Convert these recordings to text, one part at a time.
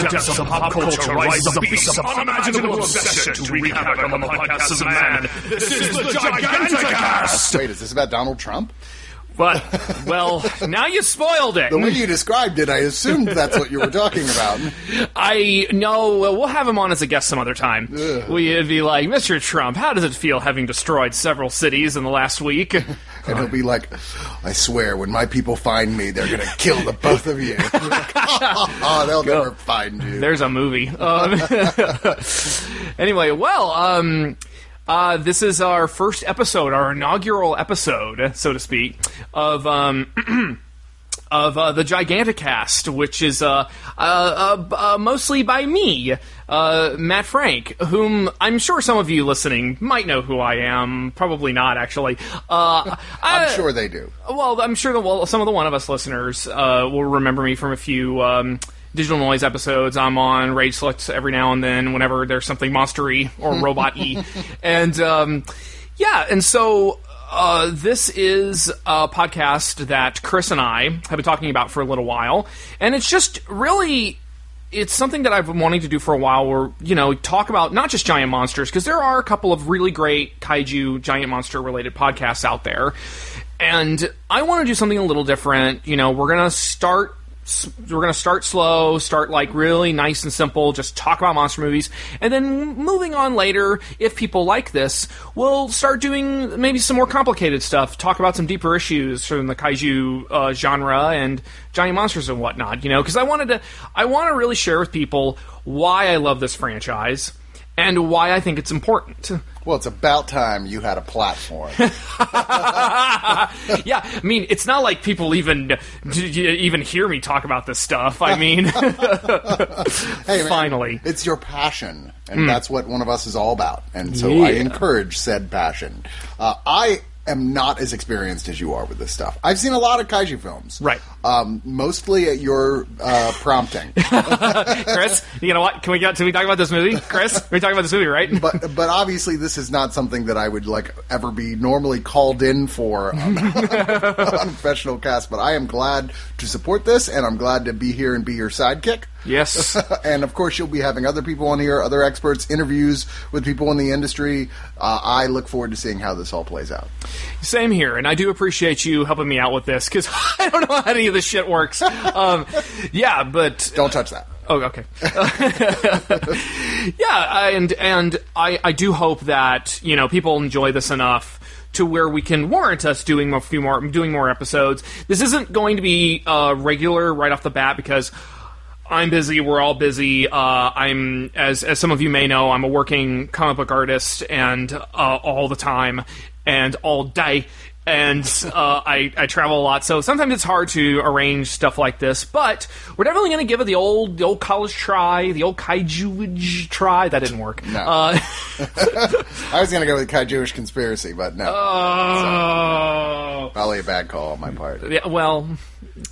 From the depths of pop culture rises a beast of unimaginable obsession to wreak havoc on the podcasts of man. This is the Giganticast! Wait, is this about Donald Trump? But well, now you spoiled it. The way you described it, I assumed that's what you were talking about. I know. Well, we'll have him on as a guest some other time. We'd be like, Mr. Trump, how does it feel having destroyed several cities in the last week? And he'll be like, I swear, when my people find me, they're going to kill the both of you. oh, they'll never find you. There's a movie. Um, anyway, well, um, uh, this is our first episode, our inaugural episode, so to speak, of. Um, Of uh, the Giganticast, which is uh, uh, uh, uh, mostly by me, uh, Matt Frank, whom I'm sure some of you listening might know who I am. Probably not, actually. Uh, I'm I- sure they do. well, I'm sure that well, some of the one of us listeners uh, will remember me from a few um, digital noise episodes. I'm on Rage Select every now and then whenever there's something monstery or robot y, and um, yeah, and so. Uh, this is a podcast that Chris and I have been talking about for a little while, and it's just really it's something that I've been wanting to do for a while where, you know, talk about not just giant monsters, because there are a couple of really great kaiju giant monster related podcasts out there. And I want to do something a little different. You know, we're going to start we're going to start slow, start like really nice and simple, just talk about monster movies, and then moving on later, if people like this, we'll start doing maybe some more complicated stuff, talk about some deeper issues from the kaiju uh, genre and giant monsters and whatnot. You know, because I wanted to, I want to really share with people why I love this franchise and why I think it's important. Well, it's about time you had a platform. yeah, I mean, it's not like people even even hear me talk about this stuff. I mean, Hey, man, Finally. it's your passion, and that's what one of us is all about. And so I encourage said passion. Uh, I am not as experienced as you are with this stuff. I've seen a lot of kaiju films, Right. Um, mostly at your uh, prompting, Chris, you know what? Can we get? Can we talk about this movie, Chris? We talk about this movie, right? but but obviously this is not something that I would like ever be normally called in for on, on a professional cast. But I am glad to support this, and I'm glad to be here and be your sidekick. Yes. and of course, you'll be having other people on here, other experts, interviews with people in the industry. Uh, I look forward to seeing how this all plays out. Same here, and I do appreciate you helping me out with this because I don't know how any of this shit works. Um, yeah, but Don't touch that. Oh, okay. yeah, and and I I do hope that you know people enjoy this enough to where we can warrant us doing a few more doing more episodes. This isn't going to be uh, regular right off the bat because. I'm busy. We're all busy. Uh, I'm, as as some of you may know, I'm a working comic book artist, and uh, all the time, and all day, and uh, I I travel a lot. So sometimes it's hard to arrange stuff like this. But we're definitely going to give it the old the old college try, the old kaiju try. That didn't work. No. Uh, I was going to go with the Kaijuish conspiracy, but no. oh. Probably a bad call on my part. Yeah, well,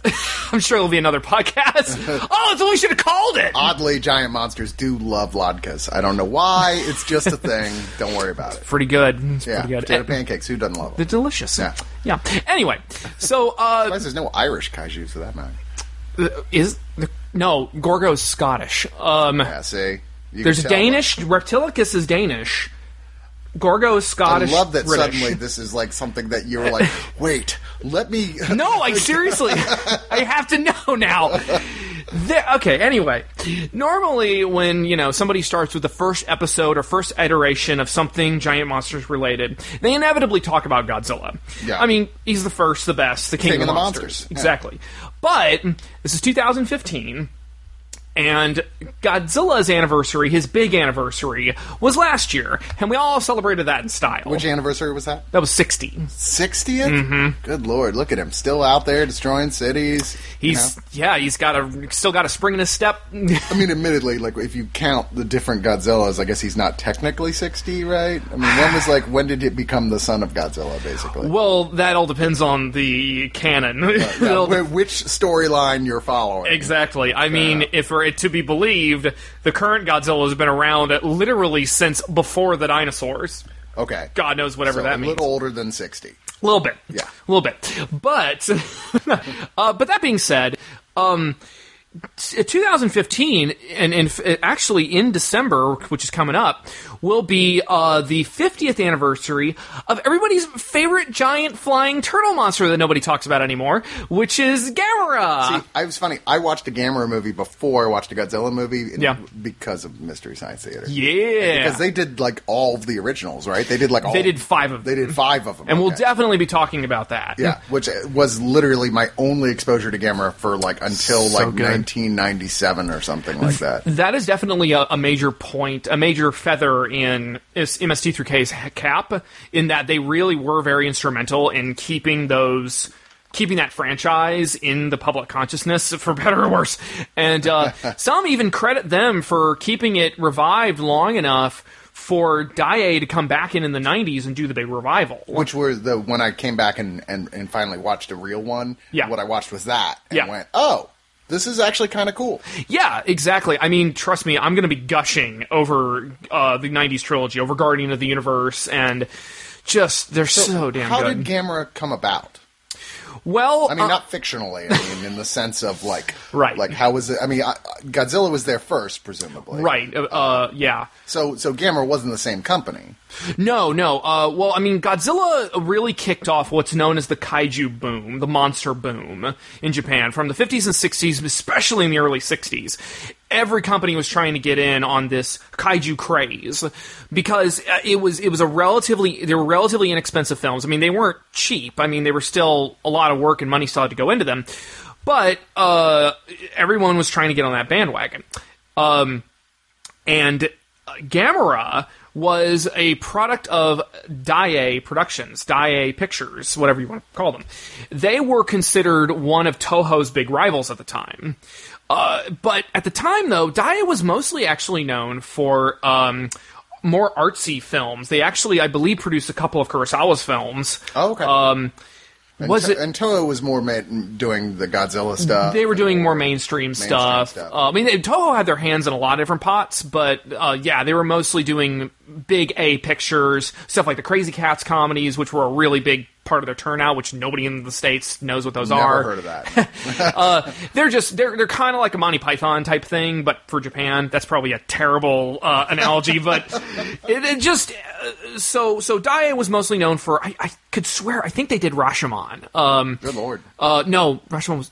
I'm sure it'll be another podcast. oh, it's what we should have called it. Oddly, giant monsters do love latkes. I don't know why. It's just a thing. Don't worry about it. Pretty good. It's Yeah, pretty good. potato pancakes. Who doesn't love them? They're delicious. Yeah. Yeah. Anyway, so uh, Surprised there's no Irish kaiju for that matter. is no Gorgo's Scottish. Um, Yeah, see, You there's can tell. Danish. Reptilicus is Danish. Gorgo is I love that British. suddenly this is like something that you're like, wait, let me. No, like seriously, I have to know now. There, okay, anyway, normally when you know somebody starts with the first episode or first iteration of something giant monsters related, they inevitably talk about Godzilla. Yeah. I mean, he's the first, the best, the king, King of the of the monsters. monsters, yeah. Exactly. But this is 2015. And Godzilla's anniversary, his big anniversary, was last year, and we all celebrated that in style. Which anniversary was that? that was 60. 60th? Mm-hmm. Good lord, look at him. Still out there destroying cities. you He's know? yeah, he's got a still got a spring in his step. I mean, admittedly, like if you count the different Godzillas, I guess he's not technically 60, right? I mean, when was like, when did it become the son of Godzilla, basically? well, that all depends on the canon. Yeah, which storyline you're following. exactly. I mean, if for it to be believed, the current Godzilla has been around literally since before the dinosaurs. Okay. God knows whatever So that a means. A little older than 60. A little bit. Yeah. A little bit. But, uh, but that being said, um, 2015, and, and actually in December, which is coming up, will be uh, the 50th anniversary of everybody's favorite giant flying turtle monster that nobody talks about anymore, which is Gamera. See, I was funny. I watched a Gamera movie before I watched a Godzilla movie. in- Yeah. Because of Mystery Science Theater. yeah, Because they did like all of the originals, right? They did like all. They did five of them. They did five of them. and we'll definitely be talking about that. Yeah, which was literally my only exposure to Gamera for like until So like good. 1997 or something like that. That is definitely a, a major point, a major feather in is MST3K's cap, in that they really were very instrumental in keeping those. Keeping that franchise in the public consciousness, for better or worse, and uh, some even credit them for keeping it revived long enough for Daiei to come back in in the '90s and do the big revival. Which were the when I came back and, and, and finally watched a real one. Yeah. what I watched was that, and Yeah. went, oh, this is actually kind of cool. Yeah, exactly. I mean, trust me, I'm going to be gushing over uh, the '90s trilogy, over Guardian of the Universe, and just they're so, damn How good. did Gamera come about? Well, I mean, uh, not fictionally. I mean, in the sense of like, Right. Like, how was it? I mean, I, Godzilla was there first, presumably, right. Uh, uh, yeah. So, so Gamera wasn't the same company. No, no. Uh, well, I mean, Godzilla really kicked off what's known as the kaiju boom, the monster boom in Japan from the 50s and 60s, especially in the early 60s. Every company was trying to get in on this kaiju craze because uh, it was it was a relatively they were relatively inexpensive films. I mean, they weren't cheap. I mean, they were still a lot of work and money still had to go into them. But uh, everyone was trying to get on that bandwagon. Um, and uh, Gamera was a product of Daiei Productions, Daiei Pictures, whatever you want to call them. They were considered one of Toho's big rivals at the time. Uh, but at the time, though, Daiei was mostly actually known for um, more artsy films. They actually, I believe, produced a couple of Kurosawa's films. Oh, okay. Um, was it? And Toho was more made, doing the Godzilla stuff. They were doing more mainstream, stuff. stuff. Uh, I mean, Toho had their hands in a lot of different pots, but uh, yeah, they were mostly doing big A pictures, stuff like the Crazy Cats comedies, which were a really big part of their turnout, which nobody in the states knows what those are. Never are. heard of that. Uh, they're just they're they're kind of like a Monty Python type thing, but for Japan. That's probably a terrible uh, analogy, but it, it just uh, so so Daiei was mostly known for. I, I could swear I think they did Rashomon. Um, Good lord. uh, no, Rashomon was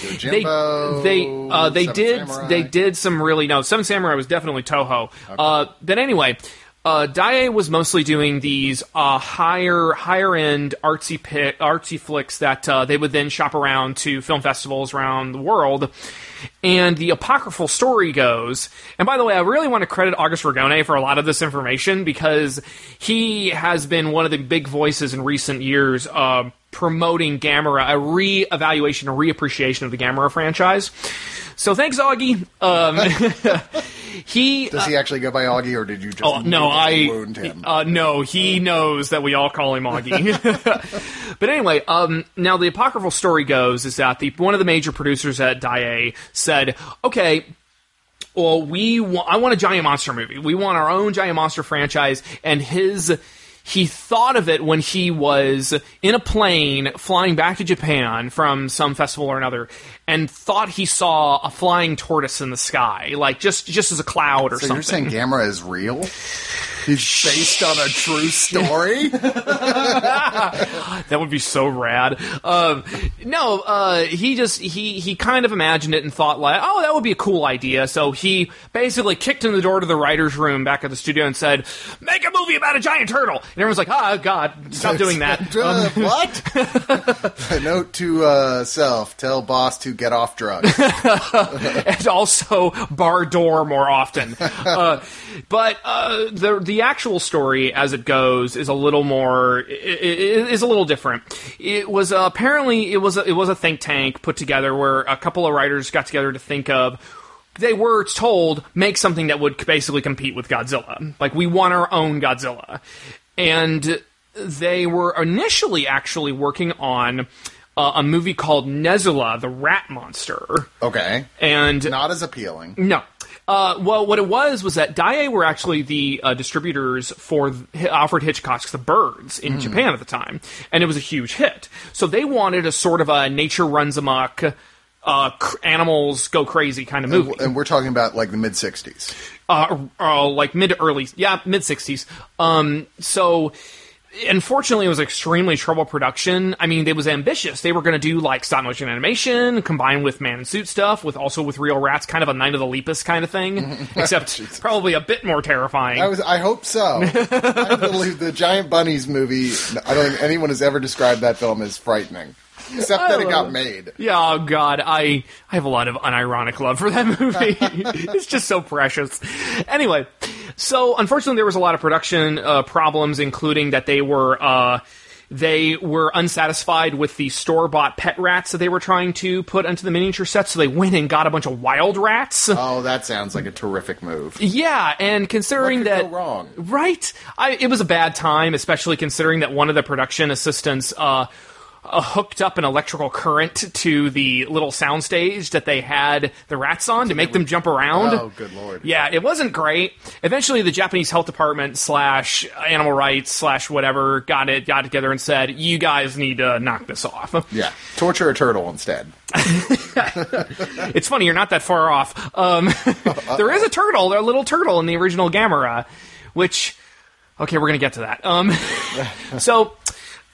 they Jimbo, they uh, they Seven did Samurai. they did some really no Seven Samurai was definitely Toho. Uh, but anyway, uh, Daiei was mostly doing these uh, higher higher end artsy artsy flicks that uh, they would then shop around to film festivals around the world. And the apocryphal story goes, and by the way, I really want to credit August Ragone for a lot of this information because he has been one of the big voices in recent years uh, promoting Gamera, a re-evaluation, a reappreciation of the Gamera franchise. So thanks, Augie. Um, he Does he actually go by Augie, or did you just Oh no, I wound him? Uh, no, he knows that we all call him Augie. but anyway, um, now the apocryphal story goes is that the one of the major producers at Daiei said, "Okay, well, we wa- I want a giant monster movie. We want our own giant monster franchise." And his he thought of it when he was in a plane flying back to Japan from some festival or another, and thought he saw a flying tortoise in the sky, like just just as a cloud or so something. you're saying Gamera is real? He's based on a true story. That would be so rad. Um, no, uh, he just he he kind of imagined it and thought like, oh, that would be a cool idea. So he basically kicked in the door to the writers' room back at the studio and said, "Make a movie about a giant turtle." And everyone's like, "Ah, God, stop doing that." Uh, what? a note to uh, self: Tell boss to get off drugs. and also bar door more often. Uh, but uh, the the actual story, as it goes, is a little more is a little different. It was uh, apparently it was a, it was a think tank put together where a couple of writers got together to think of. They were told make something that would basically compete with Godzilla. Like we want our own Godzilla, and they were initially actually working on. Uh, a movie called Nezura, the Rat Monster, Okay, and not as appealing. no. Uh, well, what it was was that Daiei were actually the uh, distributors for Alfred Hitchcock's The Birds in Japan at the time, and it was a huge hit. So they wanted a sort of a nature runs amok uh, cr- animals go crazy kind of movie. And we're talking about like the mid '60s. uh, uh, like mid to early, yeah, mid sixties. Um, so unfortunately, it was extremely trouble production. I mean, it was ambitious. They were going to do like stop motion animation combined with man in suit stuff, with also with real rats, kind of a Night of the Lepus kind of thing, except probably a bit more terrifying. I was. I hope so. I believe the Giant Bunnies movie. I don't think anyone has ever described that film as frightening, except that it got oh. made. Yeah, oh god, I I have a lot of unironic love for that movie. it's just so precious. Anyway, so unfortunately, there was a lot of production uh, problems, including that they were. Uh, they were unsatisfied with the store bought pet rats that they were trying to put into the miniature set, so they went and got a bunch of wild rats. Oh, that sounds like a terrific move. Yeah, and considering that go wrong? right, I, it was a bad time, especially considering that one of the production assistants uh, uh, hooked up an electrical current to the little soundstage that they had the rats on to make them jump around. Oh, good lord. Yeah, it wasn't great. Eventually, the Japanese health department slash animal rights slash whatever got it got together and said, "You guys need to knock this off." Yeah, torture a turtle instead. It's funny, you're not that far off. Um, there is a turtle, a little turtle in the original Gamera, which, okay, we're gonna get to that. Um, so,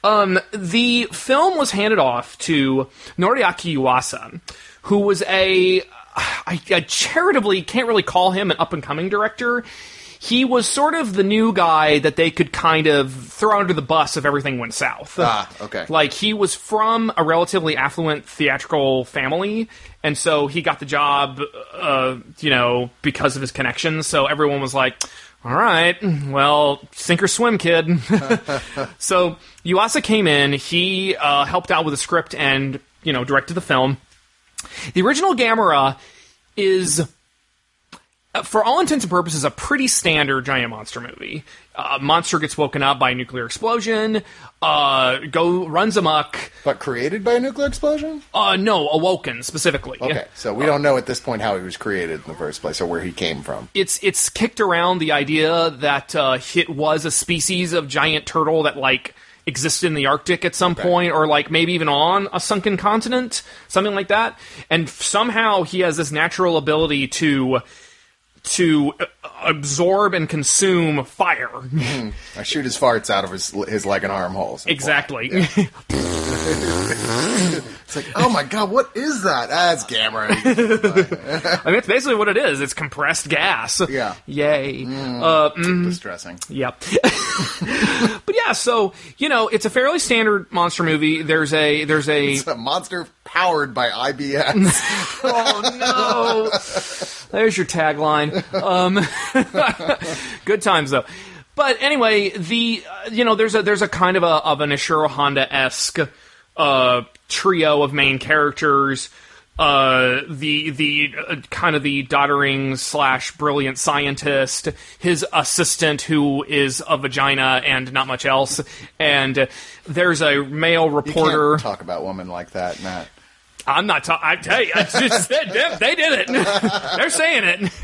um, the film was handed off to Noriaki Yuasa, who was a, I, I charitably can't really call him an up and coming director. He was sort of the new guy that they could kind of throw under the bus if everything went south. Ah, okay. Like he was from a relatively affluent theatrical family, and so he got the job, uh, you know, because of his connections. So everyone was like, "All right, well, sink or swim, kid." so Yuasa came in. He uh, helped out with the script and you know directed the film. The original Gamera is for all intents and purposes, a pretty standard giant monster movie. Uh, monster gets woken up by a nuclear explosion. Uh, go runs amok. But created by a nuclear explosion? Uh, no, awoken specifically. Okay, so we don't know at this point how he was created in the first place or where he came from. It's it's kicked around the idea that uh, it was a species of giant turtle that like existed in the Arctic at some point, or like maybe even on a sunken continent, something like that. And somehow he has this natural ability to to uh, absorb and consume fire. I shoot his farts out of his his leg and arm holes. exactly. It's like, oh my god, what is that? Ah, it's Gamera. I mean, it's basically what it is. It's compressed gas. Yeah. Yay. Uh, mm, Distressing. Yep. but yeah, so you know, it's a fairly standard monster movie. There's a there's a It's a monster powered by IBS. oh no, there's your tagline. Um, good times though. But anyway, the uh, you know there's a there's a kind of a of an Ishiro Honda esque uh, trio of main characters. Uh, the the uh, kind of the doddering slash brilliant scientist, his assistant who is a vagina and not much else, and there's a male You reporter. can't talk about women like that, Matt. I'm not talking. I tell you, it's just, they, they did it. They're saying it.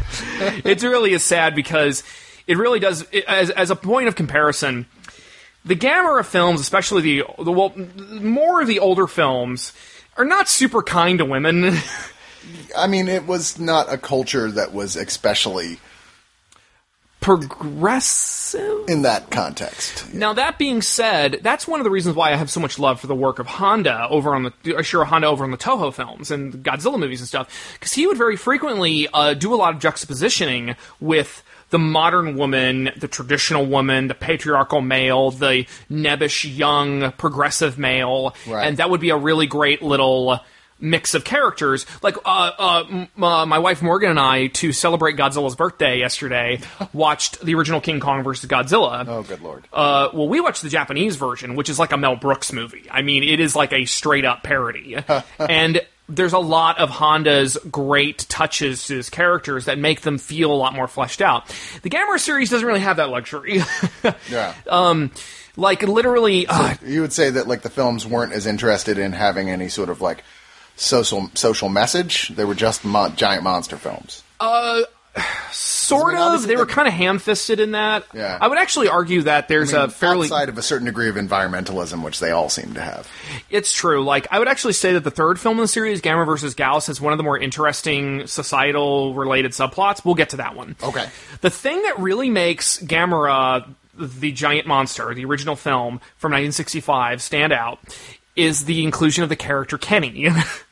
It really is sad because it really does. It, as as a point of comparison, the Gamera films, especially the the well, more of the older films, are not super kind to women. I mean, it was not a culture that was especially Progressive. in that context. Now that being said, that's one of the reasons why I have so much love for the work of Honda over on the Ishiro Honda over on the Toho films and Godzilla movies and stuff, because he would very frequently uh, do a lot of juxtapositioning with the modern woman, the traditional woman, the patriarchal male, the nebbish young progressive male, Right. and that would be a really great little mix of characters. Like uh, uh, m- uh, my wife Morgan and I, to celebrate Godzilla's birthday yesterday, watched the original King Kong versus Godzilla. Oh, good lord. Uh, well, we watched the Japanese version, which is like a Mel Brooks movie. I mean, it is like a straight up parody. and there's a lot of Honda's great touches to his characters that make them feel a lot more fleshed out. The Gamera series doesn't really have that luxury. yeah. um, like, literally, uh, you would say that like the films weren't as interested in having any sort of like social social message. They were just mo- giant monster films. Uh, Sort I mean, of. They were kind of ham-fisted in that. Yeah. I would actually argue that there's I mean, a fairly. outside of a certain degree of environmentalism, which they all seem to have. It's true. Like I would actually say that the third film in the series, Gamera versus Gyaos, has one of the more interesting societal related subplots. We'll get to that one. Okay. The thing that really makes Gamera the giant monster, the original film from 1965, stand out is the inclusion of the character Kenny,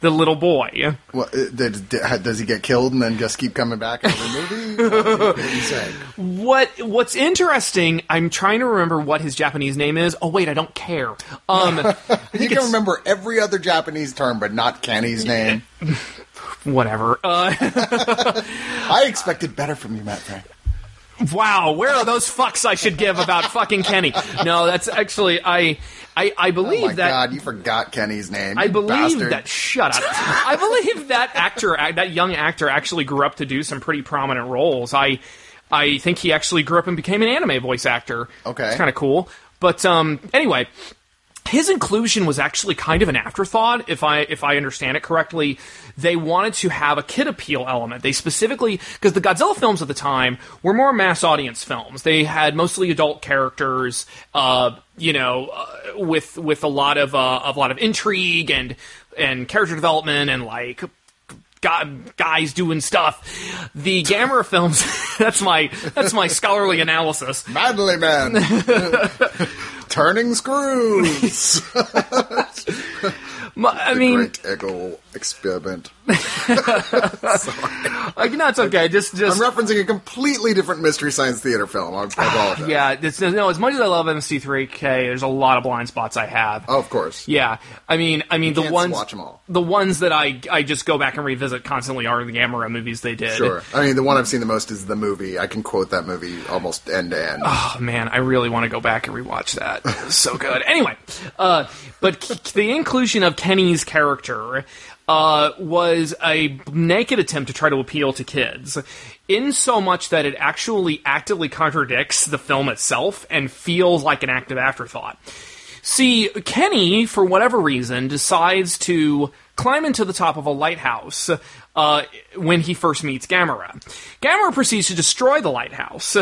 the little boy. Well, uh, did, did- does he get killed and then just keep coming back every movie? what are you saying? What What's interesting? I'm trying to remember what his Japanese name is. Oh wait, I don't care. Um, You can remember every other Japanese term, but not Kenny's name. whatever. Uh, I expected better from you, Matt Frank. Wow, where are those fucks I should give about fucking Kenny? No, that's actually I I, I believe Oh my that God, you forgot Kenny's name. I believe bastard. that shut up. I believe that actor that young actor actually grew up to do some pretty prominent roles. I I think he actually grew up and became an anime voice actor. Okay. It's kind of cool. But um anyway, his inclusion was actually kind of an afterthought if i if i understand it correctly they wanted to have a kid appeal element they specifically because the godzilla films at the time were more mass audience films they had mostly adult characters uh you know uh, with with a lot of uh, a lot of intrigue and and character development and like guys doing stuff the gamera films that's my that's my scholarly analysis Madly Man. Turning screws. I mean experiment. like no it's okay just I'm just referencing a completely different Mystery Science Theater film. I apologize. Yeah, it's, no. As much as I love MST3K, there's a lot of blind spots I have. Oh, of course. Yeah, I mean, I mean the can't ones watch 'em all. the ones that I I just go back and revisit constantly are the Gamera movies they did. Sure. I mean, the one I've seen the most is the movie. I can quote that movie almost end to end. Oh man, I really want to go back and rewatch that. So good. Anyway, uh, but the inclusion of Kenny's character uh, was a naked attempt to try to appeal to kids, in so much that it actually actively contradicts the film itself and feels like an active afterthought. See, Kenny, for whatever reason, decides to climb into the top of a lighthouse uh, when he first meets Gamera. Gamera proceeds to destroy the lighthouse.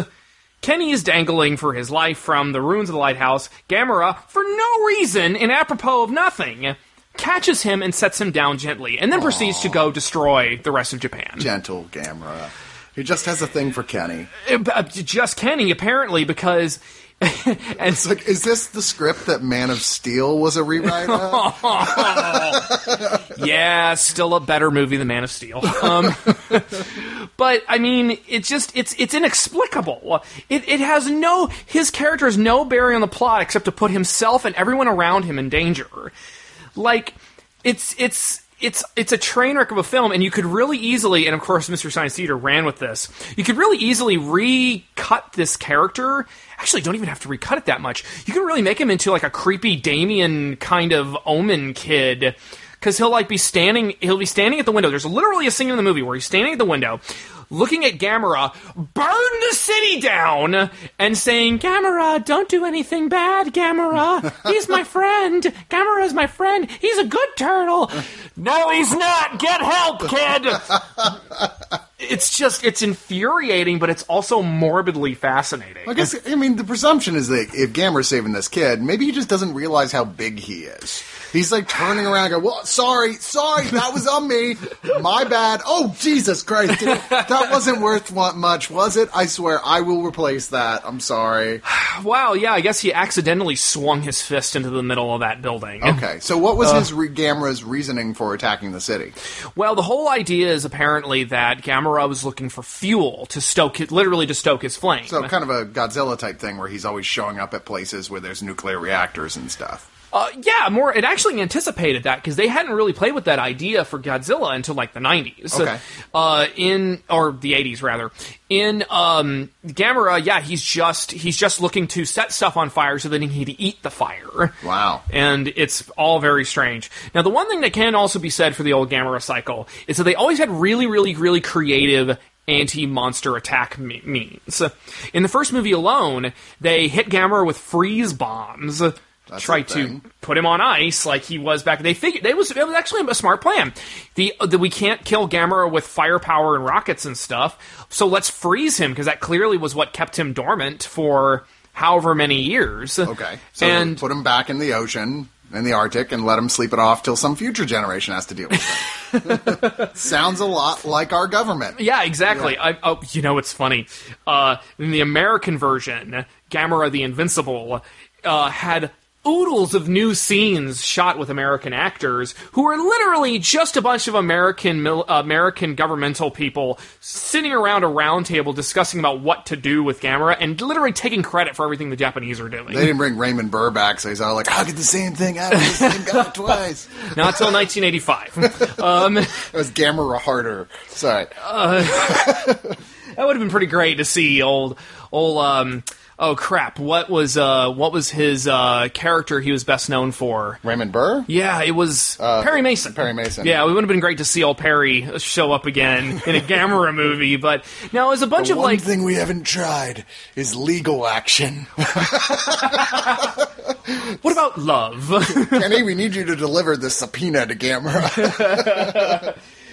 Kenny is dangling for his life from the ruins of the lighthouse. Gamera, for no reason and apropos of nothing, catches him and sets him down gently, and then proceeds to go destroy the rest of Japan. Gentle Gamera. He just has a thing for Kenny. Uh, Just Kenny, apparently, because. and It's like, is this the script that Man of Steel was a rewrite of? yeah, still a better movie than Man of Steel. Um, but I mean, it's just it's it's inexplicable. It it has no his character has no bearing on the plot except to put himself and everyone around him in danger. Like it's it's. It's it's a train wreck of a film, and you could really easily, and of course, Mystery Science Theater ran with this. You could really easily recut this character. Actually, don't even have to recut it that much. You can really make him into like a creepy Damien kind of Omen kid because he'll like be standing he'll be standing at the window there's literally a scene in the movie where he's standing at the window looking at gamera burn the city down and saying gamera don't do anything bad gamera. He's my friend. Gamera's my friend. He's a good turtle. No he's not. Get help kid. It's just it's infuriating but it's also morbidly fascinating. I guess, I mean, the presumption is that if Gamera's saving this kid, maybe he just doesn't realize how big he is. He's like turning around and go, well, sorry, sorry, that was on me. My bad. Oh, Jesus Christ. It- that wasn't worth much, was it? I swear, I will replace that. I'm sorry. wow yeah i guess he accidentally swung his fist into the middle of that building Okay, so what was uh, his re- Gamera's reasoning for attacking the city? Well, the whole idea is apparently that Gamera was looking for fuel to stoke it, literally to stoke his flame. So kind of a Godzilla type thing where he's always showing up at places where there's nuclear reactors and stuff. Uh, yeah, more. It actually anticipated that because they hadn't really played with that idea for Godzilla until like the '90s. Okay. Uh, in or the '80s rather. In um, Gamera, yeah, he's just he's just looking to set stuff on fire so that he can eat the fire. Wow. and it's all very strange. Now, the one thing that can also be said for the old Gamera cycle is that they always had really, really, really creative anti-monster attack means. In the first movie alone, they hit Gamera with freeze bombs That's try to put him on ice like he was back. They figured it was it was actually a smart plan. The that we can't kill Gamera with firepower and rockets and stuff, so let's freeze him because that clearly was what kept him dormant for however many years. Okay. So and put him back in the ocean, in the Arctic, and let him sleep it off till some future generation has to deal with it. Sounds a lot like our government. Yeah, exactly. I, oh, you know, it's funny. Uh, in the American version, Gamera the Invincible uh, had oodles of new scenes shot with American actors who are literally just a bunch of American mil- American governmental people sitting around a round table discussing about what to do with Gamera and literally taking credit for everything the Japanese are doing. They didn't bring Raymond Burr back, so he's all like, "I'll get the same thing out of the same guy twice." Not until 1985. um, It was Gamera harder. Sorry. that would have been pretty great to see old old um oh crap what was uh what was his uh character he was best known for Raymond Burr? yeah it was uh, perry mason Perry Mason. yeah it would have been great to see old perry show up again in a gamera movie but now as a bunch of like One like thing we haven't tried is legal action. what about love Kenny, we need you to deliver the subpoena to Gamera.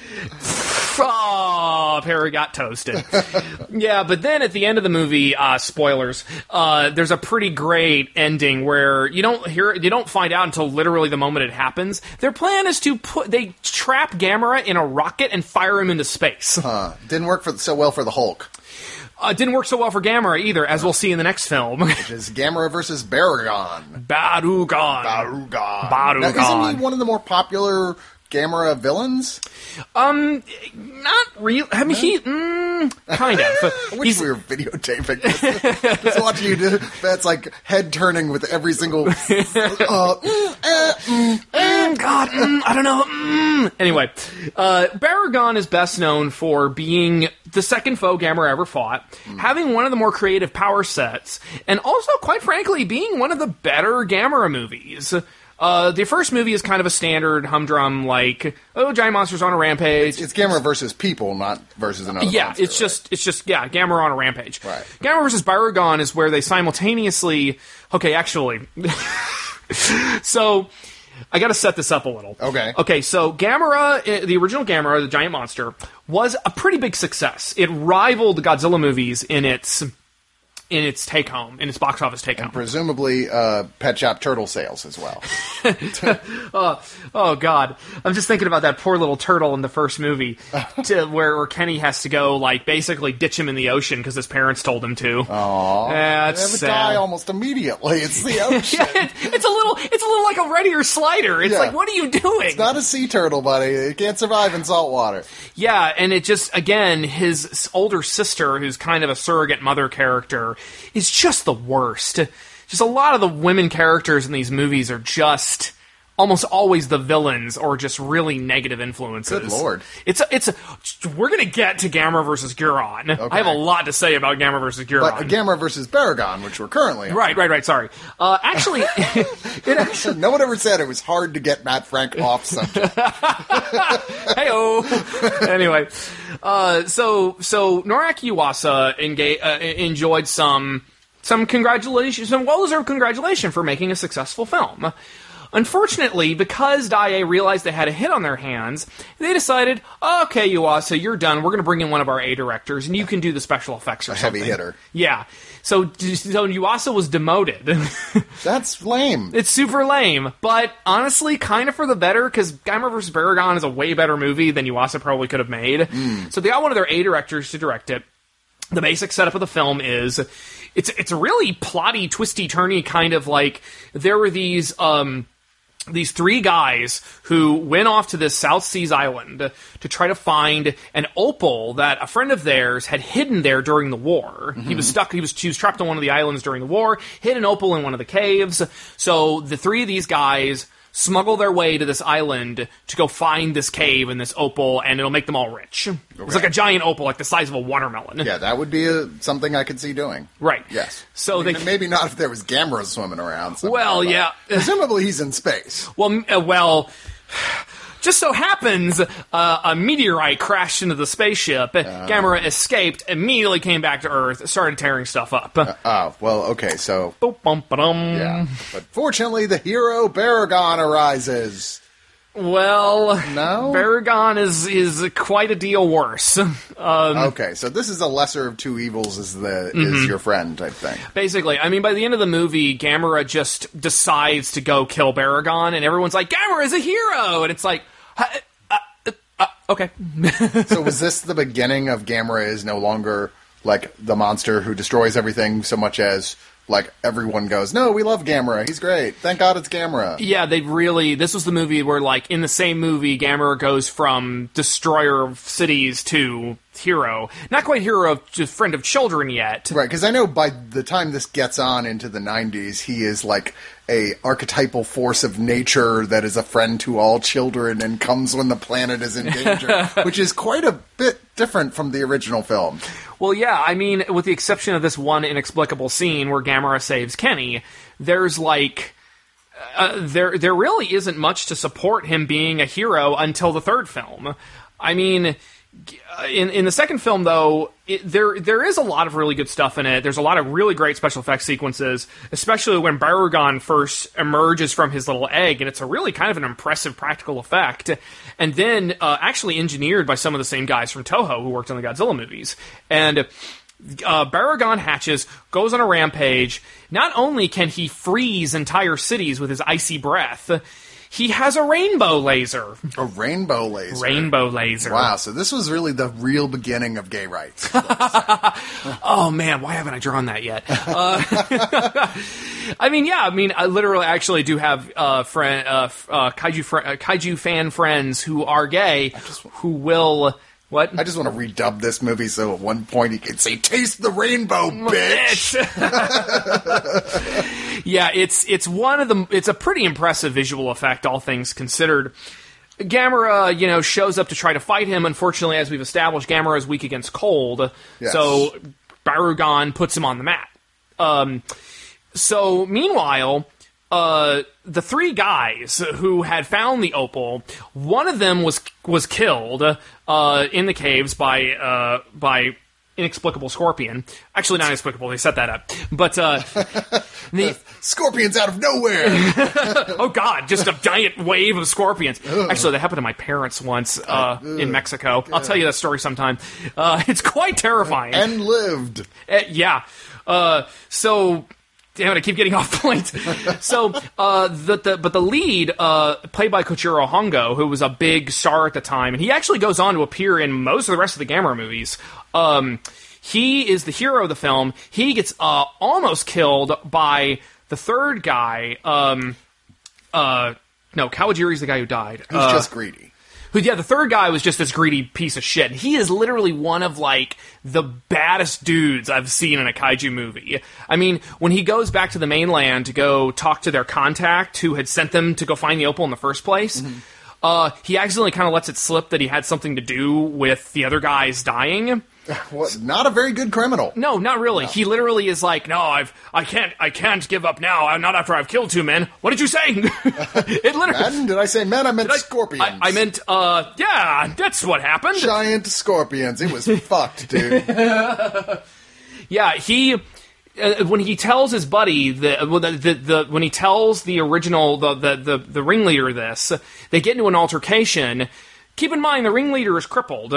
Oh, Perry got toasted. yeah, but then at the end of the movie, uh, spoilers. Uh, there's a pretty great ending where you don't hear, you don't find out until literally the moment it happens. Their plan is to put, they trap Gamera in a rocket and fire him into space. Uh, didn't work for so well for the Hulk. Uh, didn't work so well for Gamera either, as we'll see in the next film. Is Gamera versus Baragon. Barugon. Barugon. Barugon. Now, isn't he one of the more popular Gamera villains? Um, not real. I mean, he mm, kind of. I wish we were videotaping this. Just watching you do that's like head turning with every single. Uh, mm, eh, mm. Mm, God, mm, I don't know. Mm. Anyway, uh, Baragon is best known for being the second foe Gamera ever fought, having one of the more creative power sets, and also, quite frankly, being one of the better Gamera movies. Uh, the first movie is kind of a standard humdrum, like, oh, giant monsters on a rampage. It's Gamera versus people, not versus another. Yeah, monster, it's just it's just yeah, Gamera on a rampage. Right. Gamera versus Baragon is where they simultaneously. Okay, actually, so I got to set this up a little. Okay. Okay, so Gamera, eh, the original Gamera, the giant monster, was a pretty big success. It rivaled the Godzilla movies in its in its take home, in its box office take home. presumably uh, Pet Shop Turtle sales as well. Oh God, I'm just thinking about that poor little turtle in the first movie, to where, where Kenny has to go like basically ditch him in the ocean because his parents told him to. Aww. yeah, They it's would sad. die almost immediately. It's the ocean. Yeah, it- it's a little, it's a little like a Ready or Slider. It's Yeah. like, what are you doing? It's not a sea turtle, buddy. It can't survive in salt water. yeah, and it just again, his older sister, who's kind of a surrogate mother character, is just the worst. Just a lot of the women characters in these movies are just almost always the villains or just really negative influences. Good lord. It's a, it's a, we're gonna get to Gamera versus Guiron. I have a lot to say about Gamera versus Guiron. But Gamera versus Baragon, which we're currently on. right, right, right. Sorry. Uh, actually, it actually. No one ever said it was hard to get Matt Frank off subject. Heyo. anyway, uh, so so Noriaki Yuasa enga- uh, enjoyed some some congratulations, some well deserved congratulation for making a successful film. Unfortunately, because Daiei realized they had a hit on their hands, they decided, okay, Yuasa, you're done. We're going to bring in one of our A directors, and you can do the special effects or A heavy hitter. Yeah. So, so Yuasa was demoted. That's lame. It's super lame, but honestly, kind of for the better because Gamera vs. Baragon is a way better movie than Yuasa probably could have made. So they got one of their A directors to direct it. The basic setup of the film is it's it's a really plotty, twisty, turny kind of like there were these um these three guys who went off to this South Seas island to try to find an opal that a friend of theirs had hidden there during the war. He was mm-hmm. stuck. He was was trapped on one of the islands during the war. Hid an opal in one of the caves. So the three of these guys smuggle their way to this island to go find this cave and this opal, and it'll make them all rich. It's like a giant opal, like the size of a watermelon. Yeah, that would be a, something I could see doing. Right. Yes. So I mean, they- maybe not if there was Gamera swimming around. Well, yeah. Presumably he's in space. Well, uh, well, Just so happens uh, a meteorite crashed into the spaceship. Gamera escaped, immediately came back to Earth, started tearing stuff up. Oh, well, okay, so Boop, bum, ba-dum. yeah. But fortunately, the hero Baragon arises. Well, No? Baragon is is quite a deal worse. Okay, so this is a lesser of two evils. Is the Mm-hmm. is your friend type thing? Basically, I mean, by the end of the movie, Gamera just decides to go kill Baragon, and everyone's like, "Gamera is a hero," and it's like, uh, uh, uh, okay, so was this the beginning of Gamera is no longer like the monster who destroys everything so much as like everyone goes, no, we love Gamera. He's great. Thank God it's Gamera. yeah, they really. This was the movie where, like, in the same movie, Gamera goes from destroyer of cities to hero. Not quite hero, just friend of children yet. Right, because I know by the time this gets on into the 90s, he is like a archetypal force of nature that is a friend to all children and comes when the planet is in danger, which is quite a bit different from the original film. Well, yeah, I mean, with the exception of this one inexplicable scene where Gamera saves Kenny, there's like. Uh, there, there really isn't much to support him being a hero until the third film. I mean, in in the second film, though, it, there there is a lot of really good stuff in it. There's a lot of really great special effects sequences, especially when Barugon first emerges from his little egg, and it's a really kind of an impressive practical effect. And then uh, actually engineered by some of the same guys from Toho who worked on the Godzilla movies. And uh, Baragon hatches, goes on a rampage. Not only can he freeze entire cities with his icy breath, he has a rainbow laser. A rainbow laser. Rainbow laser. Wow, so this was really the real beginning of gay rights. Oh man, why haven't I drawn that yet? Uh, I mean, yeah, I mean, I literally actually do have uh, friend, uh, uh, kaiju fr- uh, kaiju fan friends who are gay, who will what? I just want to redub this movie so at one point he can say, Taste the rainbow, bitch! yeah, it's it's one of the it's a pretty impressive visual effect, all things considered. Gamera, you know, shows up to try to fight him. Unfortunately, as we've established, Gamera is weak against cold, Yes. so Barugon puts him on the mat. Um, so meanwhile, uh, the three guys who had found the opal, one of them was was killed uh, in the caves by uh, by inexplicable scorpion. Actually, not inexplicable. They set that up, but uh, the Scorpions out of nowhere! oh god, just a giant wave of scorpions. Actually, that happened to my parents once uh, in Mexico. I'll tell you that story sometime. Uh, it's quite terrifying. and lived. Uh, yeah. Uh, so, damn it, I keep getting off point. so, uh, the, the but the lead, uh, played by Kojiro Hongo, who was a big star at the time, and he actually goes on to appear in most of the rest of the Gamera movies. Um, he is the hero of the film. He gets uh, almost killed by the third guy. Um, uh, no, Kawajiri's the guy who died. Who's Uh, just greedy. Who yeah the third guy was just this greedy piece of shit. He is literally one of like the baddest dudes i've seen in a kaiju movie. I mean when he goes back to the mainland to go talk to their contact who had sent them to go find the opal in the first place uh, he accidentally kind of lets it slip that he had something to do with the other guys dying What, not a very good criminal. no, not really. He literally is like, "No, I've, I can't, I can't give up now. I'm not after I've killed two men. What did you say?" it literally. Men? Did I say men? I meant I- scorpions. I, I meant, uh, yeah, that's what happened. giant scorpions. It was fucked, dude. Yeah, he uh, when he tells his buddy the, well, the, the, the when he tells the original the, the the the ringleader this, they get into an altercation. Keep in mind the ringleader is crippled.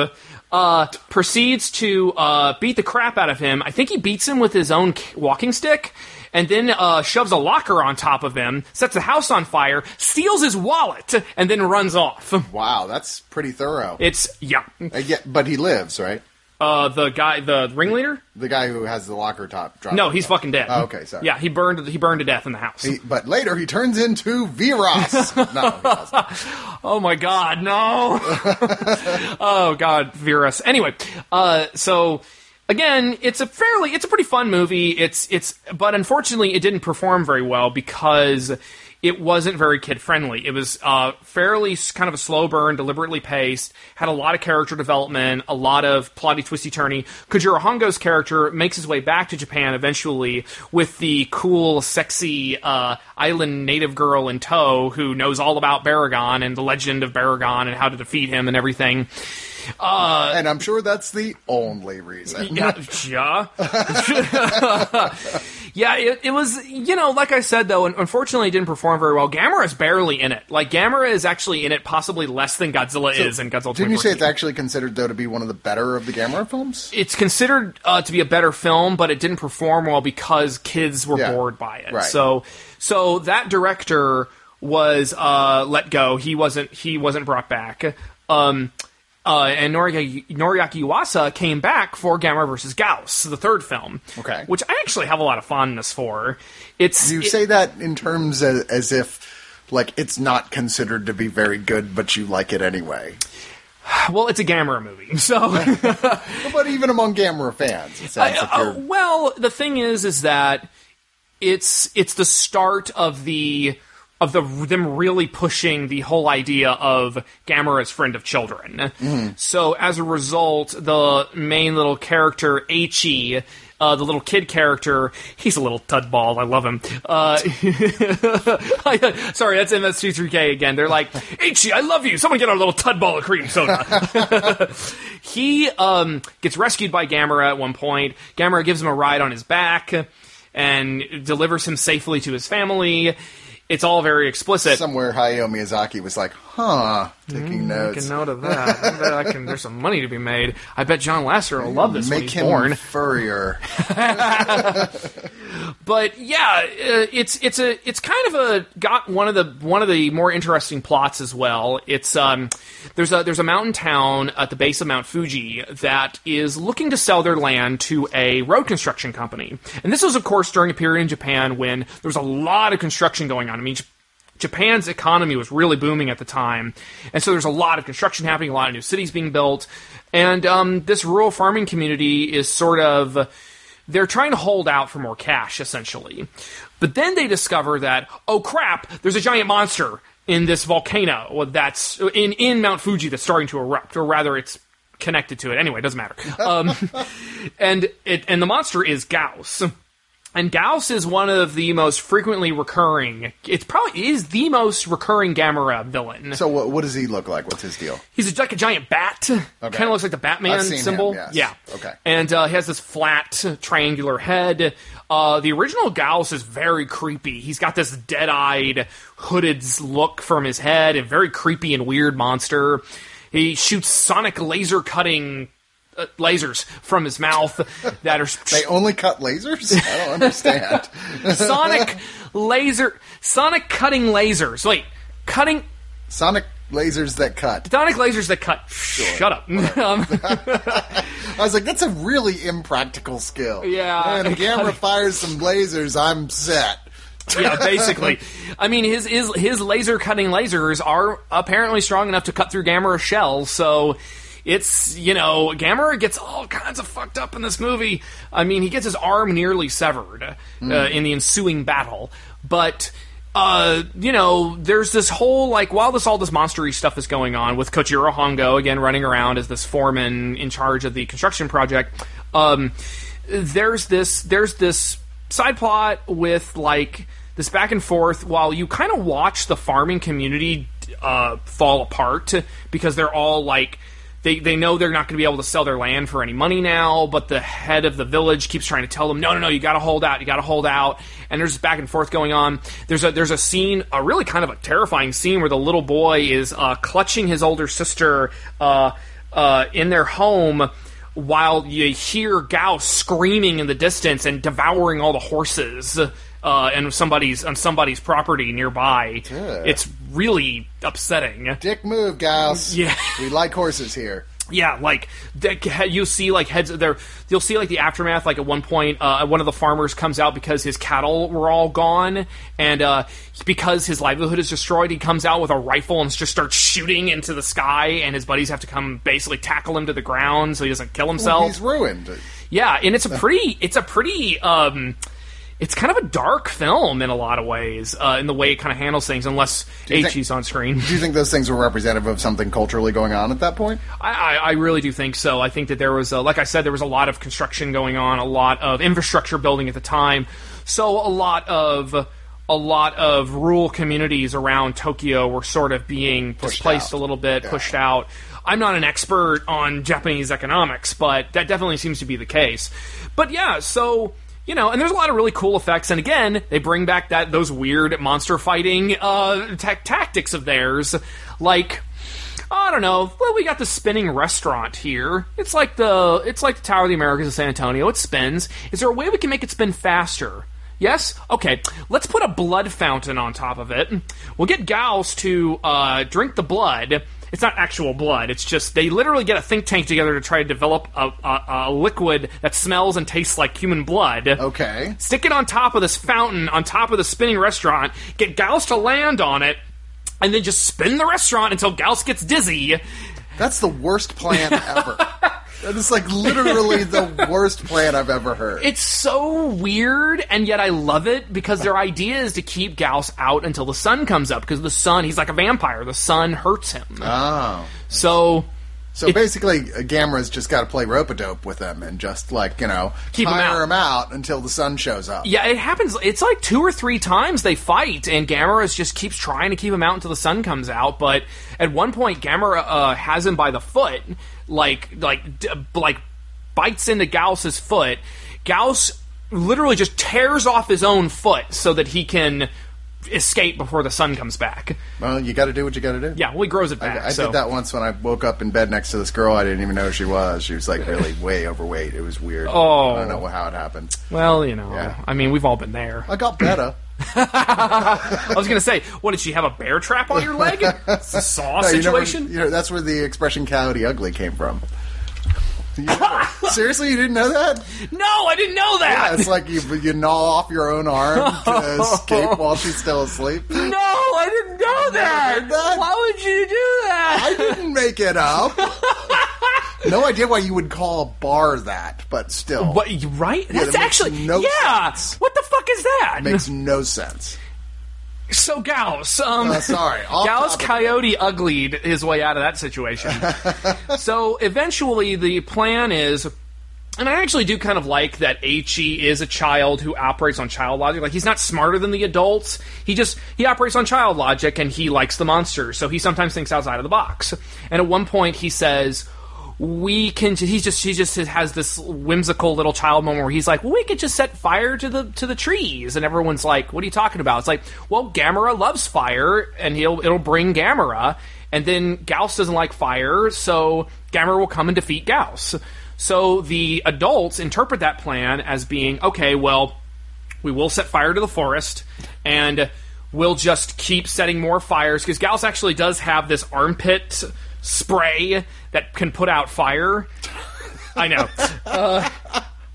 Uh, proceeds to uh, beat the crap out of him. I think he beats him with his own walking stick. And then uh, shoves a locker on top of him, sets the house on fire, steals his wallet, and then runs off. Wow, that's pretty thorough. It's yeah. Uh, yeah, but he lives, right? Uh, the guy, the ringleader. The guy who has the locker top drop. No, he's fucking dead. Oh, okay, sorry. Yeah, he burned. He burned to death in the house. He- but later he turns into Viras. no. Oh my god, no. oh god, Virus. Anyway, uh so again, it's a fairly it's a pretty fun movie. It's it's but unfortunately it didn't perform very well because it wasn't very kid friendly. It was uh, fairly kind of a slow burn, deliberately paced, had a lot of character development, a lot of plotty, twisty, turny. Kojiro Hongo's character makes his way back to Japan eventually with the cool, sexy uh, island native girl in tow who knows all about Baragon and the legend of Baragon and how to defeat him and everything. And I'm sure that's the only reason. Yeah, yeah. yeah, it, it was, you know, like I said, though, unfortunately it didn't perform very well. Gamera is barely in it. Like, Gamera is actually in it possibly less than Godzilla is in Godzilla Didn't you say it's actually considered though to be one of the better of the Gamera films? It's considered uh, to be a better film, but it didn't perform well because kids were Yeah. bored by it. Right. So, so that director was uh, let go. He wasn't. He wasn't brought back. Um, uh, and Noriaki, Noriaki Yuasa came back for Gamera versus Gyaos, the third film. Okay. Which I actually have a lot of fondness for. It's You it- say that in terms as, as if like it's not considered to be very good, but you like it anyway. well, it's a Gamera movie, so. But even among Gamera fans, it sounds I- you're uh, well, the thing is, is that it's it's the start of the of the them really pushing the whole idea of Gamera as friend of children. Mm-hmm. So as a result, the main little character Eiichi. Uh, the little kid character, he's a little tudball. I love him. Uh, sorry, that's MST3K again. They're like, Eiichi, I love you. Someone get our little tudball of cream soda. he um, gets rescued by Gamera at one point. Gamera gives him a ride on his back and delivers him safely to his family. It's all very explicit. somewhere Hayao Miyazaki was like, huh, taking Make notes. a note of that. I bet I can, there's some money to be made. I bet John Lasseter will love this when Make he's him born. furrier. but yeah, uh, it's it's a it's kind of a got one of the one of the more interesting plots as well. It's um there's a there's a mountain town at the base of Mount Fuji that is looking to sell their land to a road construction company, and this was of course during a period in Japan when there was a lot of construction going on. I mean. Japan's economy was really booming at the time, and so there's a lot of construction happening, a lot of new cities being built, and um, this rural farming community is sort of they're trying to hold out for more cash essentially. But then they discover that oh crap there's a giant monster in this volcano that's in in mount fuji that's starting to erupt or rather it's connected to it. Anyway it doesn't matter. Um, and it and the monster is Gyaos and Gyaos is one of the most frequently recurring. It's probably is the most recurring Gamera villain. So what, what does he look like? What's his deal? He's like a giant bat. Kind of looks like the Batman I've seen him, symbol. yes. Yeah. Okay. And uh, he has this flat triangular head. Uh, the original Gyaos is very creepy. He's got this dead-eyed, hooded look from his head, a very creepy and weird monster. He shoots sonic laser cutting. Uh, lasers from his mouth that are They only cut lasers? I don't understand. sonic laser sonic cutting lasers wait cutting Sonic lasers that cut. sonic lasers that cut shut up um, I was like, that's a really impractical skill. Yeah. And Gamera fires some lasers, I'm set. yeah basically i mean his, his his laser cutting lasers are apparently strong enough to cut through gamera shells so it's you know gamera gets all kinds of fucked up in this movie i mean he gets his arm nearly severed uh, in the ensuing battle but uh, you know, there's this whole like while this all this monstery stuff is going on with Kojiro Hongo again running around as this foreman in charge of the construction project. Um, there's this there's this side plot with like this back and forth while you kind of watch the farming community uh, fall apart because they're all like they, they know they're not going to be able to sell their land for any money now, but the head of the village keeps trying to tell them, no, no, no, you got to hold out, you got to hold out. And there's this back and forth going on. There's a there's a scene, a really kind of a terrifying scene where the little boy is uh, clutching his older sister uh, uh, in their home while you hear Gyaos screaming in the distance and devouring all the horses. Uh, and somebody's on somebody's property nearby. It's really upsetting. Dick move, guys. Yeah. We like horses here. Yeah, like you'll see like heads there. You'll see like the aftermath. Like at one point, uh, one of the farmers comes out because his cattle were all gone, and uh, because his livelihood is destroyed, he comes out with a rifle and just starts shooting into the sky. And his buddies have to come basically tackle him to the ground so he doesn't kill himself. He's ruined. Yeah, and it's a pretty it's a pretty um it's kind of a dark film in a lot of ways, uh, in the way it kind of handles things, unless H.E.'s on screen. Do you think those things were representative of something culturally going on at that point? I, I, I really do think so. I think that there was, a, like I said, there was a lot of construction going on, a lot of infrastructure building at the time. So a lot of a lot of rural communities around Tokyo were sort of being displaced out. a little bit, Yeah. pushed out. I'm not an expert on Japanese economics, but that definitely seems to be the case. But yeah, so you know, and there's a lot of really cool effects. And again, they bring back that those weird monster fighting uh, ta- tactics of theirs, like. I don't know. Well, we got the spinning restaurant here. It's like the it's like the Tower of the Americas of San Antonio. It spins. Is there a way we can make it spin faster? Yes. Okay. Let's put a blood fountain on top of it. We'll get Gyaos to uh, drink the blood. It's not actual blood. It's just they literally get a think tank together to try to develop a, a, a liquid that smells and tastes like human blood. Okay. Stick it on top of this fountain, on top of the spinning restaurant. Get Gyaos to land on it, and then just spin the restaurant until Gyaos gets dizzy. That's the worst plan ever. that is like literally the worst plan I've ever heard. It's so weird, and yet I love it because their idea is to keep Gyaos out until the sun comes up. Because the sun, he's like a vampire. The sun hurts him. oh. So So basically, uh, Gamera's just got to play rope a dope with them and just like you know keep tire out. him out until the sun shows up. Yeah, it happens. It's like two or three times they fight, and Gamera just keeps trying to keep him out until the sun comes out. But at one point, Gamera uh, has him by the foot, like like d- like bites into Gyaos's foot. Gyaos literally just tears off his own foot so that he can escape before the sun comes back. Well, you got to do what you got to do. Yeah, well, he grows it back. I, I so. did that once when I woke up in bed next to this girl. I didn't even know who she was. She was like really way overweight. It was weird. Oh. I don't oh. know how it happened. Well, you know, Yeah. I mean, we've all been there. I got better. I was going to say, what did she have a bear trap on your leg? It's a saw No, you never- situation. you know, that's where the expression "coyote ugly" came from. You never- seriously, you didn't know that? no, I didn't know that. Yeah, it's like you you gnaw off your own arm to escape while she's still asleep. No, I didn't know that. that? Why would you do that? I didn't make it up. No idea why you would call a bar that, but still, But you- right? Yeah, That's that actually no yeah. sense. What the fuck is that? makes no sense. so Gyaos, um, Uh, sorry, Gyaos coyote uglied his way out of that situation. so eventually, the plan is. And I actually do kind of like that H.E. is a child who operates on child logic. Like he's not smarter than the adults. He just he operates on child logic and he likes the monsters. So he sometimes thinks outside of the box. And at one point he says, "We can." He just he just has this whimsical little child moment where he's like, well, "We could just set fire to the to the trees," and everyone's like, "What are you talking about?" It's like, "Well, Gamera loves fire, and he'll it'll bring Gamera." And then Gyaos doesn't like fire, so Gamera will come and defeat Gyaos. So the adults interpret that plan as being okay, well, we will set fire to the forest and we'll just keep setting more fires because Gyaos actually does have this armpit spray that can put out fire. I know. Uh,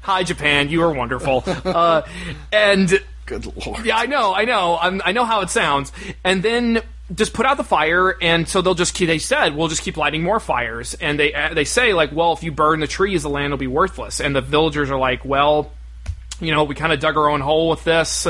hi, Japan. You are wonderful. Uh, and Good lord. yeah, I know, I know, I'm, I know how it sounds. And then just put out the fire, and so they'll just keep. They said we'll just keep lighting more fires, and they uh, they say like, well, if you burn the trees, the land will be worthless. And the villagers are like, well, you know, we kind of dug our own hole with this.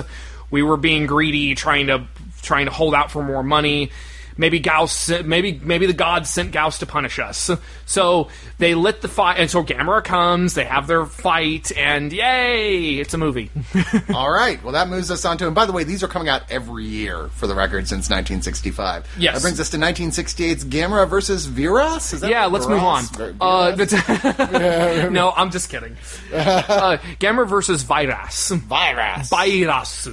We were being greedy, trying to trying to hold out for more money. Maybe Gyaos, maybe maybe the gods sent Gyaos to punish us. So they lit the fire, and so Gamera comes. They have their fight, and yay! It's a movie. All right. Well, that moves us on to. And by the way, these are coming out every year for the record since 1965. Yes. That brings us to 1968's Gamera versus Viras. Is that Yeah, let's move on. Viras? Uh, but- no, I'm just kidding. Uh, Gamera versus Virus. Virus. Virus.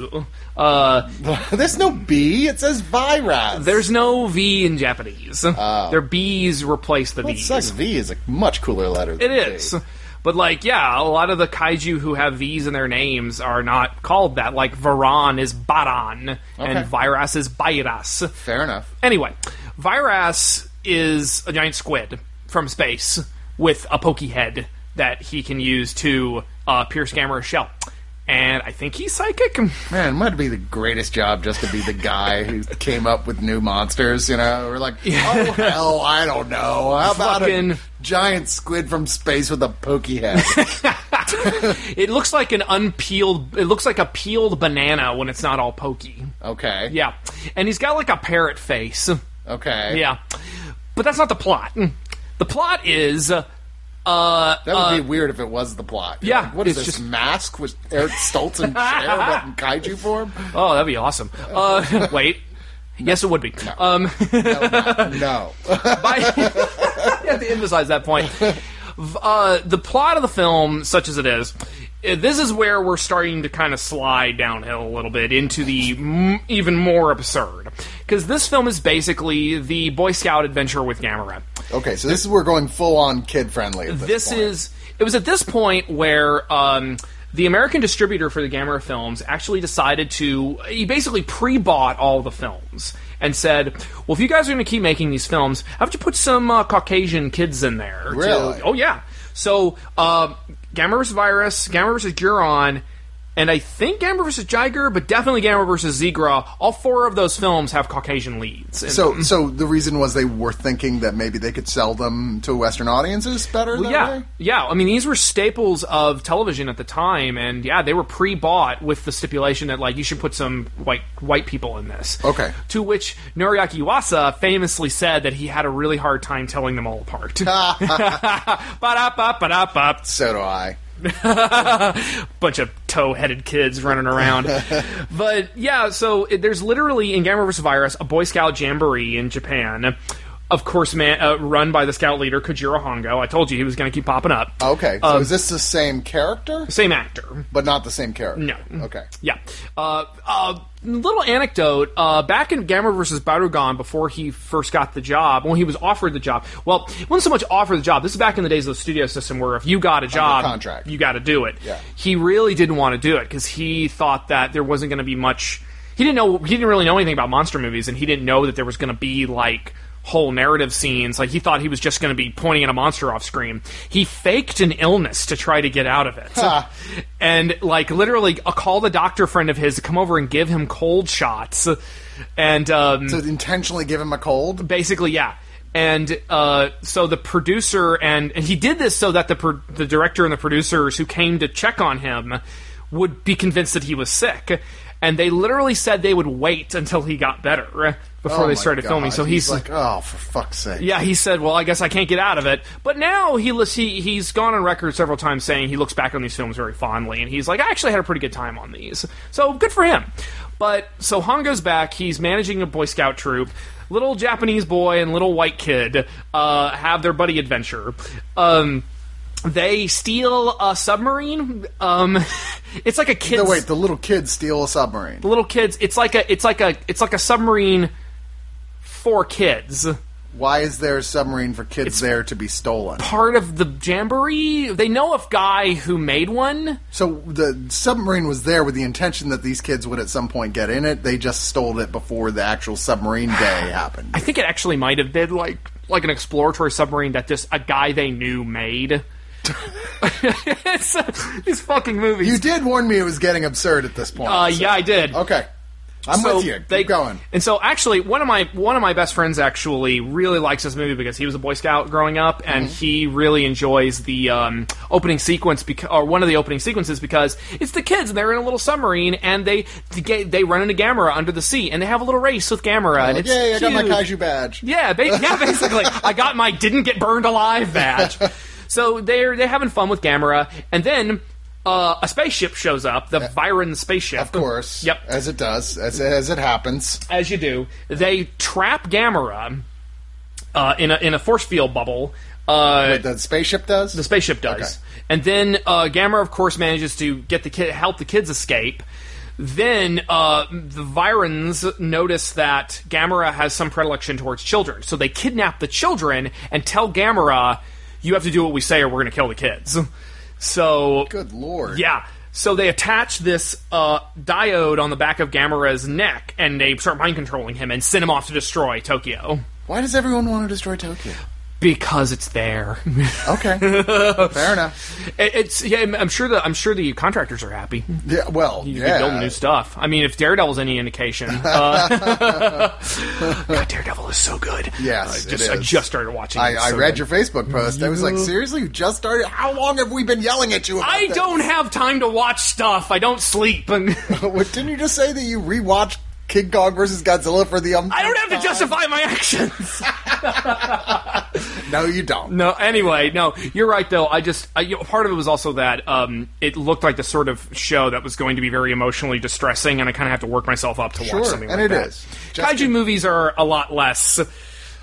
Uh, There's no B. It says virus. there's no V in Japanese. Their B's replace the Well, V's. sucks. V is a much cooler letter. It is. But like, yeah, a lot of the kaiju who have V's in their names are not called that. Like Varan is Baran, Okay. and Virus is Virus. Fair enough. Anyway, Virus is a giant squid from space with a pokey head that he can use to uh, pierce Gamera's shell. And I think he's psychic. Man, it might be the greatest job just to be the guy who came up with new monsters, you know? We're like, oh, hell, I don't know. How about Fucking- a giant squid from space with a pokey head? it looks like an unpeeled. It looks like a peeled banana when it's not all pokey. Okay. Yeah, and he's got like a parrot face. Okay. Yeah, but that's not the plot. The plot is. Uh, That would uh, be weird if it was the plot. You're yeah, like, what is this just- mask with Eric Stoltz and Cher but in kaiju form? oh, that'd be awesome. Uh, wait. Yes, it would be. Um, No. by, you have to emphasize that point. Uh, the plot of the film, such as it is, uh, this is where we're starting to kind of slide downhill a little bit into the m- even more absurd. Because this film is basically the Boy Scout adventure with Gamera. okay, so this is where we're going full on kid friendly. This, This is. It was at this point where. Um, the American distributor for the Gamera films actually decided to. He basically pre bought all the films and said, Well, if you guys are going to keep making these films, how about you put some uh, Caucasian kids in there? to- Really? oh, yeah. So, uh, Gamera vs. Virus, Gamera vs. Guiron, and I think Gamera versus Jiger, but definitely Gamera versus Zigra. All four of those films have Caucasian leads. So, so the reason was they were thinking that maybe they could sell them to Western audiences better. that yeah, way? yeah. I mean, these were staples of television at the time, and yeah, they were pre-bought with the stipulation that like you should put some white white people in this. Okay. To which Noriaki Yuasa famously said that he had a really hard time telling them all apart. So do I. bunch of toe-headed kids running around. but yeah, so it, there's literally in Gamera vs. Virus a Boy Scout jamboree in Japan. Of course, man, uh, run by the scout leader Kojiro Hongo. I told you he was going to keep popping up. Okay, so Um, is this the same character, Same actor. but not the same character? No. Okay. Yeah. Uh, uh, little anecdote. Uh, back in Gamera versus Barugon, before he first got the job, when he was offered the job, well, it wasn't so much offered the job. This is back in the days of the studio system where if you got a job, contract. you got to do it. Yeah. He really didn't want to do it because he thought that there wasn't going to be much. He didn't know. He didn't really know anything about monster movies, and he didn't know that there was going to be like whole narrative scenes. Like he thought he was just going to be pointing at a monster off screen. He faked an illness to try to get out of it, and like literally called a doctor friend of his to come over and give him cold shots, and um, To intentionally give him a cold. basically yeah and uh, so the producer and, and he did this so that the pro- the director and the producers who came to check on him would be convinced that he was sick and they literally said they would wait until he got better before Oh they started God. filming so he's, like, oh, for fuck's sake. yeah, he said, "Well, I guess I can't get out of it." But now he he he's gone on record several times saying he looks back on these films very fondly, and he's like, "I actually had a pretty good time on these." So good for him. But so Han goes back. He's managing a Boy Scout troop. Little Japanese boy and little white kid uh, have their buddy adventure. Um, they steal a submarine. Um, it's like a kid. No, wait, the little kids steal a submarine. The little kids. It's like a it's like a it's like a submarine for kids. Why is there a submarine for kids there to be stolen? part of the jamboree. They know a guy who made one. So the submarine was there with the intention that these kids would at some point get in it. They just stole it before the actual submarine day happened. I think it actually might have been like like an exploratory submarine that just a guy they knew made. it's, uh, these fucking movies. You did warn me it was getting absurd at this point. uh, so- yeah, I did. Okay. I'm So with you. Keep they- going. And so, actually, one of my one of my best friends actually really likes this movie because he was a Boy Scout growing up, and Mm-hmm. he really enjoys the um, opening sequence, beca- or one of the opening sequences, because it's the kids and they're in a little submarine and they they, run into Gamera under the sea and they have a little race with Gamera, and Like, it's Yay, I got my kaiju badge. Yeah, ba- yeah, basically. I got my didn't get burned alive badge. So they're they're having fun with Gamera, and then uh, a spaceship shows up, the Viren spaceship. Of course. Yep. As it does, as, as it happens. As you do, they trap Gamera uh, in a in a force field bubble. Uh, The spaceship does? the spaceship does, Okay. and then uh, Gamera, of course, manages to get the kid, help the kids escape. Then uh, the Virens notice that Gamera has some predilection towards children, so they kidnap the children and tell Gamera, "You have to do what we say, or we're going to kill the kids." So Good lord. yeah. So they attach this uh, diode on the back of Gamera's neck, and they start mind controlling him and send him off to destroy Tokyo. Why does everyone want to destroy Tokyo? Because it's there. Okay, fair enough. It- it's yeah. I'm- I'm sure the I'm sure the contractors are happy. Yeah, well, You yeah. be building new stuff. I mean, if Daredevil's any indication, uh, God, Daredevil is so good. Yes, I it just, I just started watching. I, it. I so read good. your Facebook post. I was like, seriously, you just started? How long have we been yelling at you? About I don't have time to watch stuff. I don't sleep. What, didn't you just say that you rewatched King Kong versus Godzilla for the? Um, I don't have to justify my actions. No, you don't. No, anyway, no, you're right though. I just I, you know, part of it was also that um, it looked like the sort of show that was going to be very emotionally distressing, and I kind of have to work myself up to Sure, watch something and like it that. is. Just Kaiju to- movies are a lot less.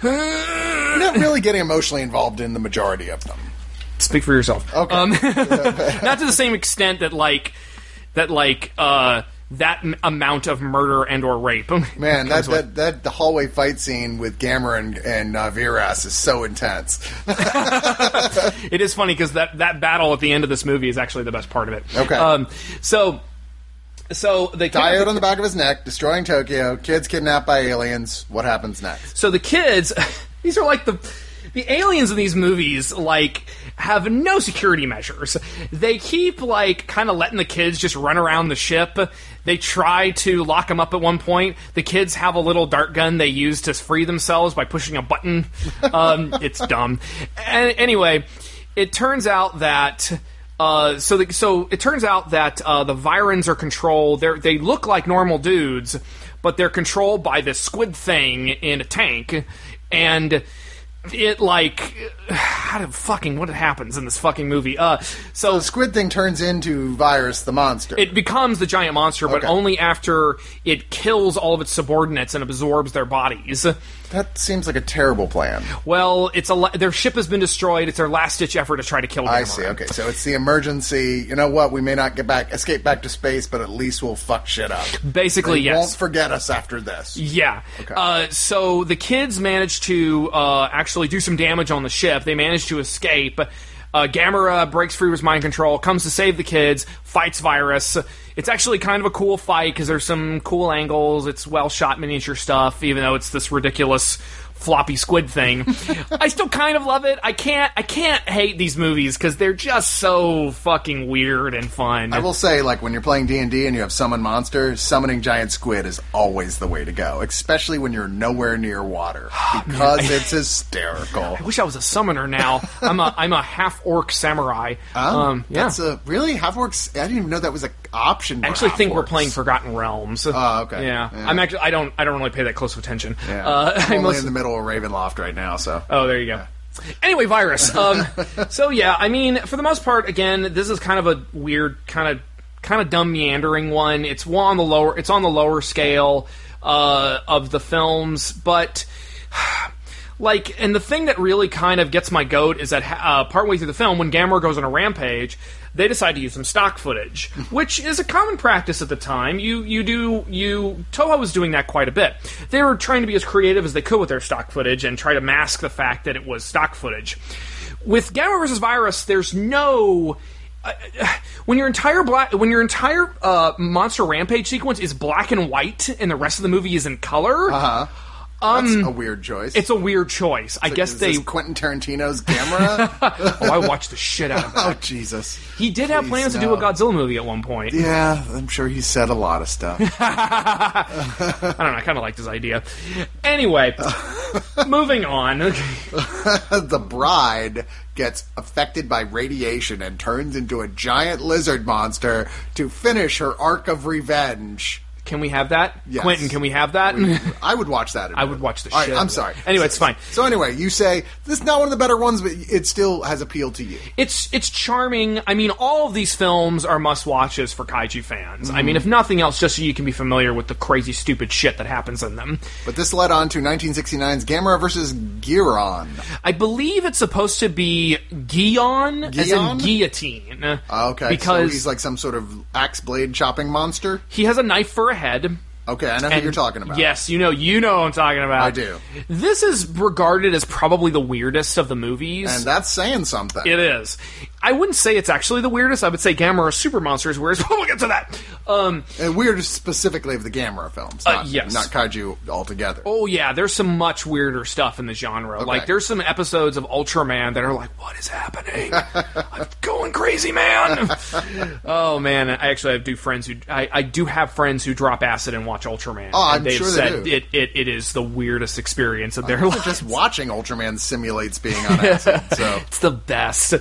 You're not really getting emotionally involved in the majority of them. Speak for yourself. Okay. Um, not to the same extent that like that like uh, that m- amount of murder and or rape. Man, that, that that the hallway fight scene with Gamera and, and uh, Viras is so intense. it is funny because that that battle at the end of this movie is actually the best part of it. Okay. Um, so. So they Diode on the back of his neck, destroying Tokyo. Kids kidnapped by aliens. What happens next? So the kids, these are like the the aliens in these movies like have no security measures. They keep like kind of letting the kids just run around the ship. They try to lock them up at one point. The kids have a little dart gun they use to free themselves by pushing a button. Um, it's dumb. And anyway, it turns out that uh, so the, so it turns out that uh, the Virons are controlled. They they look like normal dudes, but they're controlled by this squid thing in a tank, and it like how did fucking what happens in this fucking movie? Uh, so The squid thing turns into Virus the monster. it becomes the giant monster, but Okay. only after it kills all of its subordinates and absorbs their bodies. That seems like a terrible plan. Well, it's a their ship has been destroyed. It's their last ditch effort to try to kill. I see. Okay, so it's the emergency. You know what? We may not get back, escape back to space, but at least we'll fuck shit up. Basically, They yes. won't forget us after this. Yeah. Uh, so the kids managed to uh, actually do some damage on the ship. They managed to escape. Uh, Gamera breaks free with mind control, comes to save the kids, fights Virus. It's actually kind of a cool fight because there's some cool angles. It's well shot miniature stuff, even though it's this ridiculous floppy squid thing. I still kind of love it. I can't. I can't hate these movies because they're just so fucking weird and fun. I will say, like when you're playing D and D and you have summon monster, summoning giant squid is always the way to go, especially when you're nowhere near water because it's hysterical. I wish I was a summoner now. I'm a I'm a half orc samurai. um, yeah. That's a really half orcs. I didn't even know that was an option. I actually think we're playing Forgotten Realms. Oh, okay. Yeah. Yeah. I'm actually I don't I don't really pay that close of attention. Yeah. Uh, I'm only mostly- in the middle of Ravenloft right now, so oh, there you go. Anyway, virus. Um, so yeah, I mean, for the most part, again, this is kind of a weird, kind of, kind of dumb meandering one. It's one on the lower. It's on the lower scale uh, of the films, but like, and the thing that really kind of gets my goat is that uh, partway through the film, when Gamera goes on a rampage, they decide to use some stock footage, which is a common practice at the time. You you do you Toho was doing that quite a bit. They were trying to be as creative as they could with their stock footage and try to mask the fact that it was stock footage. With Gamera versus Virus, there's no uh, when your entire black when your entire uh, monster rampage sequence is black and white and the rest of the movie is in color. uh-huh. That's um, a weird choice. It's a weird choice. I guess Is they. this Quentin Tarantino's camera. oh, I watched the shit out of oh, that. oh Jesus! He did have Please, plans to no. do a Godzilla movie at one point. Yeah, I'm sure he said a lot of stuff. I don't know. I kind of liked his idea. Anyway, moving on. the bride gets affected by radiation and turns into a giant lizard monster to finish her arc of revenge. Can we have that, Yes. Quentin? Can we have that? I would watch that. I would watch the All right, shit I'm sorry. Anyway, it's fine. So anyway, you say this is not one of the better ones, but it still has appeal to you. it's it's charming. I mean, all of these films are must watches for kaiju fans. I mean, if nothing else, just so you can be familiar with the crazy, stupid shit that happens in them. But this led on to 1969's Gamera versus Guiron. I believe it's supposed to be Gion, as in Gion? guillotine. Okay, because so he's like some sort of axe blade chopping monster. he has a knife for a head. Okay, I know who you're talking about. Yes, you know, you know what I'm talking about. I do. This is regarded as probably the weirdest of the movies. and that's saying something. It is. I wouldn't say it's actually the weirdest. I would say Gamera Super Monster is weirdest. we'll get to that. Um, And weird specifically of the Gamera films, Uh, not, yes. not kaiju altogether. oh yeah, there's some much weirder stuff in the genre. Like there's some episodes of Ultraman that are like, what is happening? I'm going crazy, man. oh man, I actually have do friends who I, I do have friends who drop acid and watch Ultraman. Oh, I'm and they've sure they said do. It, it it is the weirdest experience of their life. just watching Ultraman simulates being on acid. so It's the best.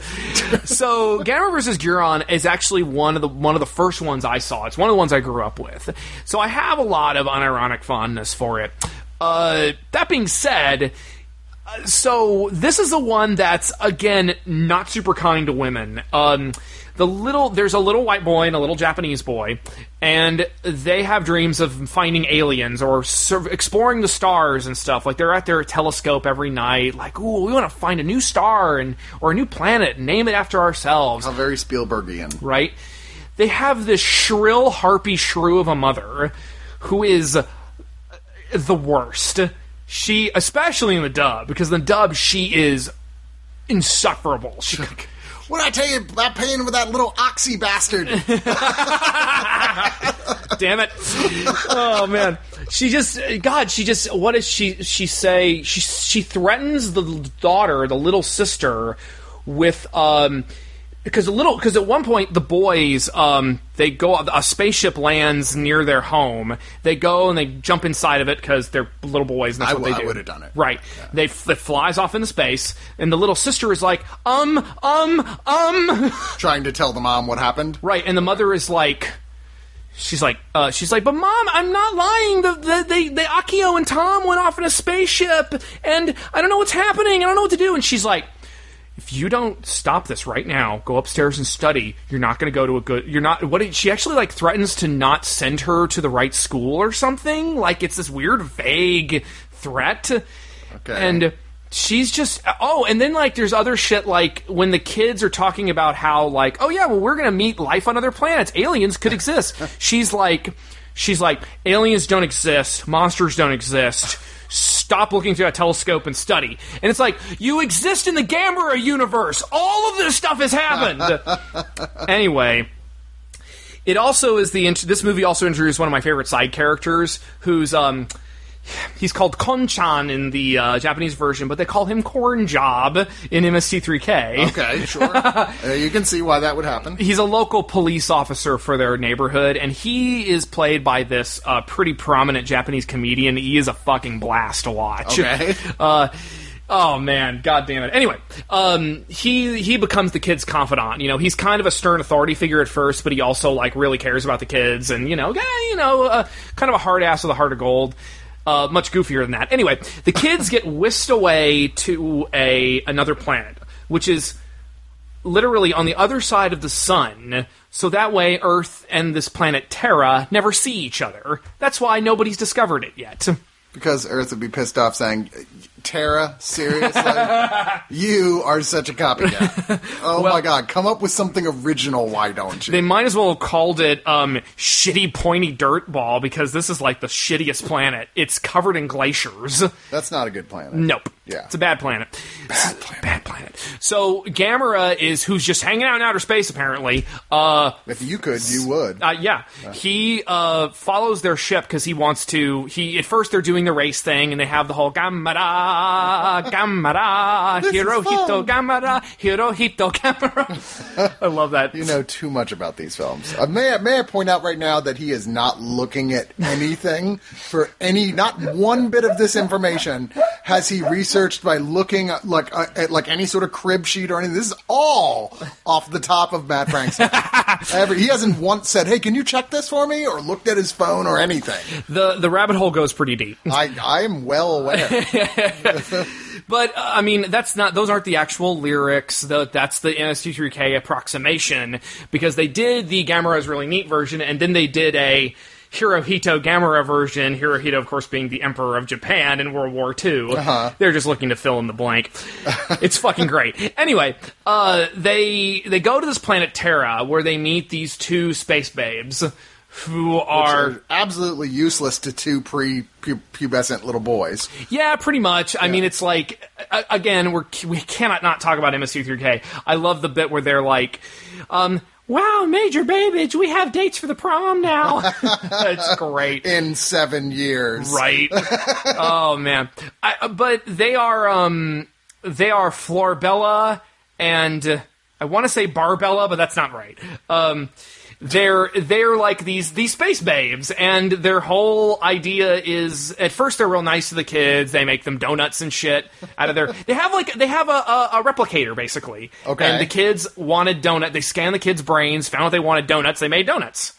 So Gamera vs. Guiron is actually one of the one of the first ones I saw. It's one of the ones I grew up with. So I have a lot of unironic fondness for it. Uh, that being said, so this is the one that's again not super kind to women. Um, the little there's a little white boy and a little Japanese boy, and they have dreams of finding aliens or sur- exploring the stars and stuff. Like they're at their telescope every night, like, "Ooh, we want to find a new star and or a new planet, and name it after ourselves." how very Spielbergian. right? They have this shrill harpy shrew of a mother who is uh, the worst. She, especially in the dub, because in the dub she is insufferable. She, What did I tell you about paying with that little oxy bastard? damn it! Oh man, she just God. She just what does she she say? She she threatens the daughter, the little sister, with um because a little because at one point the boys um they go a spaceship lands near their home. They go and they jump inside of it because they're little boys. And that's I what they I do. would've done it. Right. They f- it flies off into space, and the little sister is like, um, um, um. Trying to tell the mom what happened. Right, and the mother is like, she's like, uh, she's like, but mom, I'm not lying. The, the, they, the Akio and Tom went off in a spaceship, and I don't know what's happening. I don't know what to do. And she's like, if you don't stop this right now, go upstairs and study. You're not going to go to a good. You're not. What? She actually like threatens to not send her to the right school or something. Like it's this weird, vague threat. Okay. And she's just oh and then like there's other shit like when the kids are talking about how like oh yeah well we're gonna meet life on other planets aliens could exist she's like she's like aliens don't exist monsters don't exist stop looking through a telescope and study. And it's like you exist in the gamera universe. All of this stuff has happened. Anyway it also is the this movie also introduced one of my favorite side characters who's um he's called Konchan in the uh, Japanese version, but they call him Corn Job in MST3K. Okay, sure. uh, you can see why that would happen. He's a local police officer for their neighborhood, and he is played by this uh, pretty prominent Japanese comedian. He is a fucking blast to watch. Okay. Uh, oh man, god damn it. Anyway, um, he he becomes the kid's confidant. You know, he's kind of a stern authority figure at first, but he also like really cares about the kids, and you know, yeah, you know, uh, kind of a hard ass with a heart of gold. Uh, much goofier than that. Anyway, the kids get whisked away to a another planet, which is literally on the other side of the sun, so that way Earth and this planet Terra never see each other. That's why nobody's discovered it yet. Because Earth would be pissed off saying, Tara, seriously? you are such a copycat. Oh my god, come up with something original, why don't you? They might as well have called it um, shitty pointy dirt ball because this is like the shittiest planet. It's covered in glaciers. That's not a good planet. Nope. Yeah. It's a bad planet. Bad planet. Bad planet. So Gamera is who's just hanging out in outer space apparently. Uh, If you could, you would. Uh, yeah, he uh, follows their ship because he wants to. He at first they're doing the race thing, and they have the whole Gamera, Gamera, Hirohito, Gamera, Hirohito, Gamera. I love that. you know too much about these films. Uh, may, I, may I point out right now that he is not looking at anything for any, not one bit of this information has he researched by looking at, like uh, at like any sort of crib sheet or anything. This is all off the top of Matt Frank's head. He hasn't once said, "Hey, can you check this for me?" or looked at his phone or anything. the the rabbit hole goes pretty deep. I I am well aware. But uh, I mean, that's not; those aren't the actual lyrics. The, that's the MST3K approximation because they did the Gamera's really neat version, and then they did a Hirohito Gamera version. Hirohito, of course, being the Emperor of Japan in World War II. They're just looking to fill in the blank. it's fucking great. Anyway, uh, they they go to this planet Terra where they meet these two space babes who are are absolutely useless to two pre-pubescent little boys. Yeah, pretty much. I mean, it's like again, we're we cannot not talk about MST3K. I love the bit where they're like, um, "Wow, Major Babbage, we have dates for the prom now." it's great, In seven years, right? oh man, I, but they are um they are Florbella and I want to say Barbella, but that's not right. Um, they're they're like these these space babes, and their whole idea is at first they're real nice to the kids. They make them donuts and shit out of their. They have like they have a, a, a replicator basically. Okay. And the kids wanted donut. They scanned the kids' brains, found out they wanted donuts. They made donuts.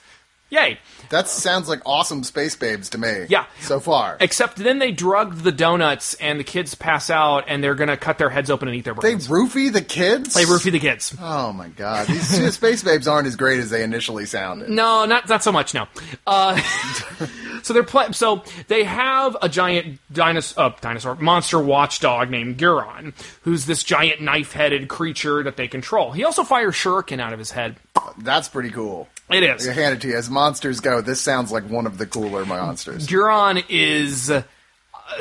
Yay! That sounds like awesome space babes to me. Yeah. So far. Except then they drugged the donuts, and the kids pass out, and they're gonna cut their heads open and eat their brains. They roofie the kids? They roofie the kids. Oh my god. These space babes aren't as great as they initially sounded. No, not not so much. No. Uh, so they're pla- so they have a giant dinosaur, uh, dinosaur monster watchdog named Guiron, who's this giant knife-headed creature that they control. He also fires shuriken out of his head. That's pretty cool. It is. I hand it to you. As monsters go, this sounds like one of the cooler monsters. Guiron is.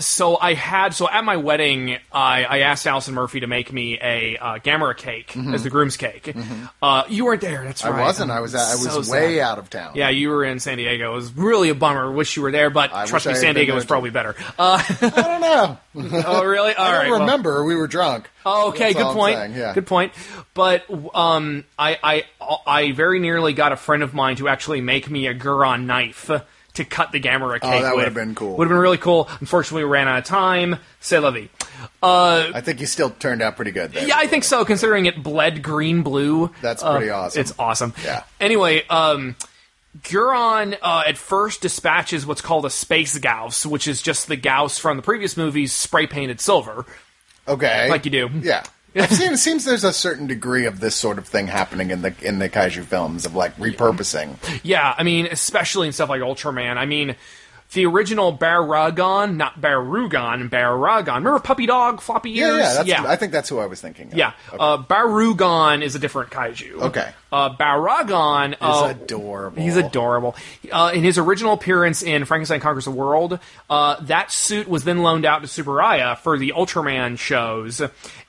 So I had so at my wedding, I, I asked Allison Murphy to make me a uh, Gamera cake as the groom's cake. Uh, you weren't there. That's Mm-hmm. I right. wasn't. I was. I was so way sad. out of town. Yeah, you were in San Diego. It was really a bummer. Wish you were there, but I trust me, San Diego was probably better. Uh, I don't know. oh, really? All I right. well- remember. we were drunk. Oh, okay, That's good point. saying, yeah. Good point. But um, I, I I very nearly got a friend of mine to actually make me a Guiron knife to cut the Gamera cake. Oh, that with. would've been cool. Would have been really cool. Unfortunately, we ran out of time. C'est la vie. Uh, I think you still turned out pretty good there. yeah, I think so. Considering it bled green blue. That's Uh, pretty awesome. It's awesome. Yeah. Anyway, um, Guiron uh, at first dispatches what's called a space Gyaos, which is just the Gyaos from the previous movies spray painted silver. Okay. Like you do. Yeah. It seems there's a certain degree of this sort of thing happening in the in the kaiju films of like repurposing. Yeah, I mean, especially in stuff like Ultraman. I mean, the original Baragon, not Barugon, Baragon. Remember Puppy Dog, floppy Yeah, ears? yeah. That's, yeah. I think that's who I was thinking. Of. yeah. Okay. Uh, Barugon is a different kaiju. Okay. Uh, Barugon He's uh, adorable. He's adorable. Uh, in his original appearance in Frankenstein Conquers the World, uh, that suit was then loaned out to Tsuburaya for the Ultraman shows,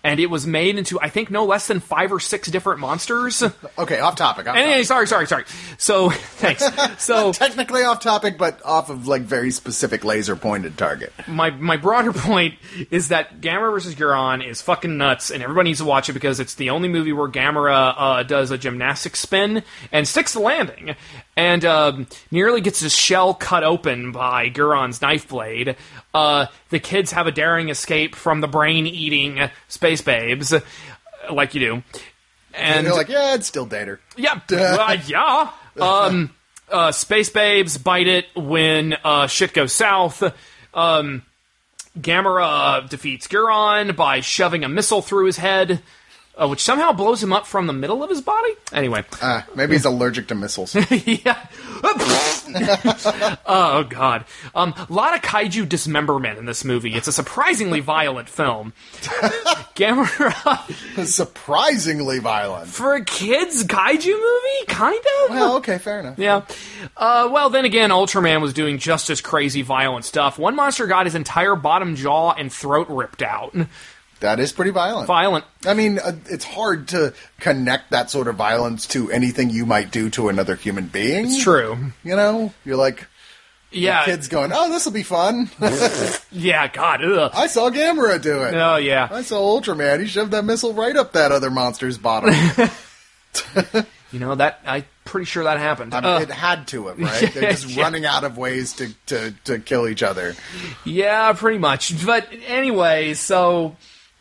and it was made into I think no less than five or six different monsters. Okay, off topic. Off sorry, sorry, sorry. So thanks. So Technically off topic, but off of like very specific laser pointed target. my my broader point is that Gamera versus Guiron is fucking nuts, and everybody needs to watch it because it's the only movie where Gamera uh, does a gymnastic spin and sticks the landing, and um, nearly gets his shell cut open by Guiron's knife blade. Uh, the kids have a daring escape from the brain-eating space babes, uh, like you do, And and you're like, yeah, I'd still Dater. yeah, uh, yeah. Um, uh, space babes bite it when uh, shit goes south. Um, Gamera uh, defeats Guiron by shoving a missile through his head, uh, which somehow blows him up from the middle of his body. Anyway, Uh, maybe he's allergic to missiles. yeah. oh god. Um, a lot of kaiju dismemberment in this movie. It's a surprisingly violent film. Gamera Surprisingly violent. for a kids kaiju movie, kind of. Well, okay, fair enough. Yeah. Uh, well, then again, Ultraman was doing just as crazy violent stuff. One monster got his entire bottom jaw and throat ripped out. That is pretty violent. Violent. I mean, uh, it's hard to connect that sort of violence to anything you might do to another human being. It's true. You know, you're like Yeah. kids going, "Oh, this will be fun." Yeah, God. Ugh. I saw Gamera do it. Oh, yeah. I saw Ultraman. He shoved that missile right up that other monster's bottom. You know, that, I'm pretty sure that happened. I mean, Uh, it had to have, right? They're just Yeah. running out of ways to, to, to kill each other. yeah, pretty much. But anyway, so.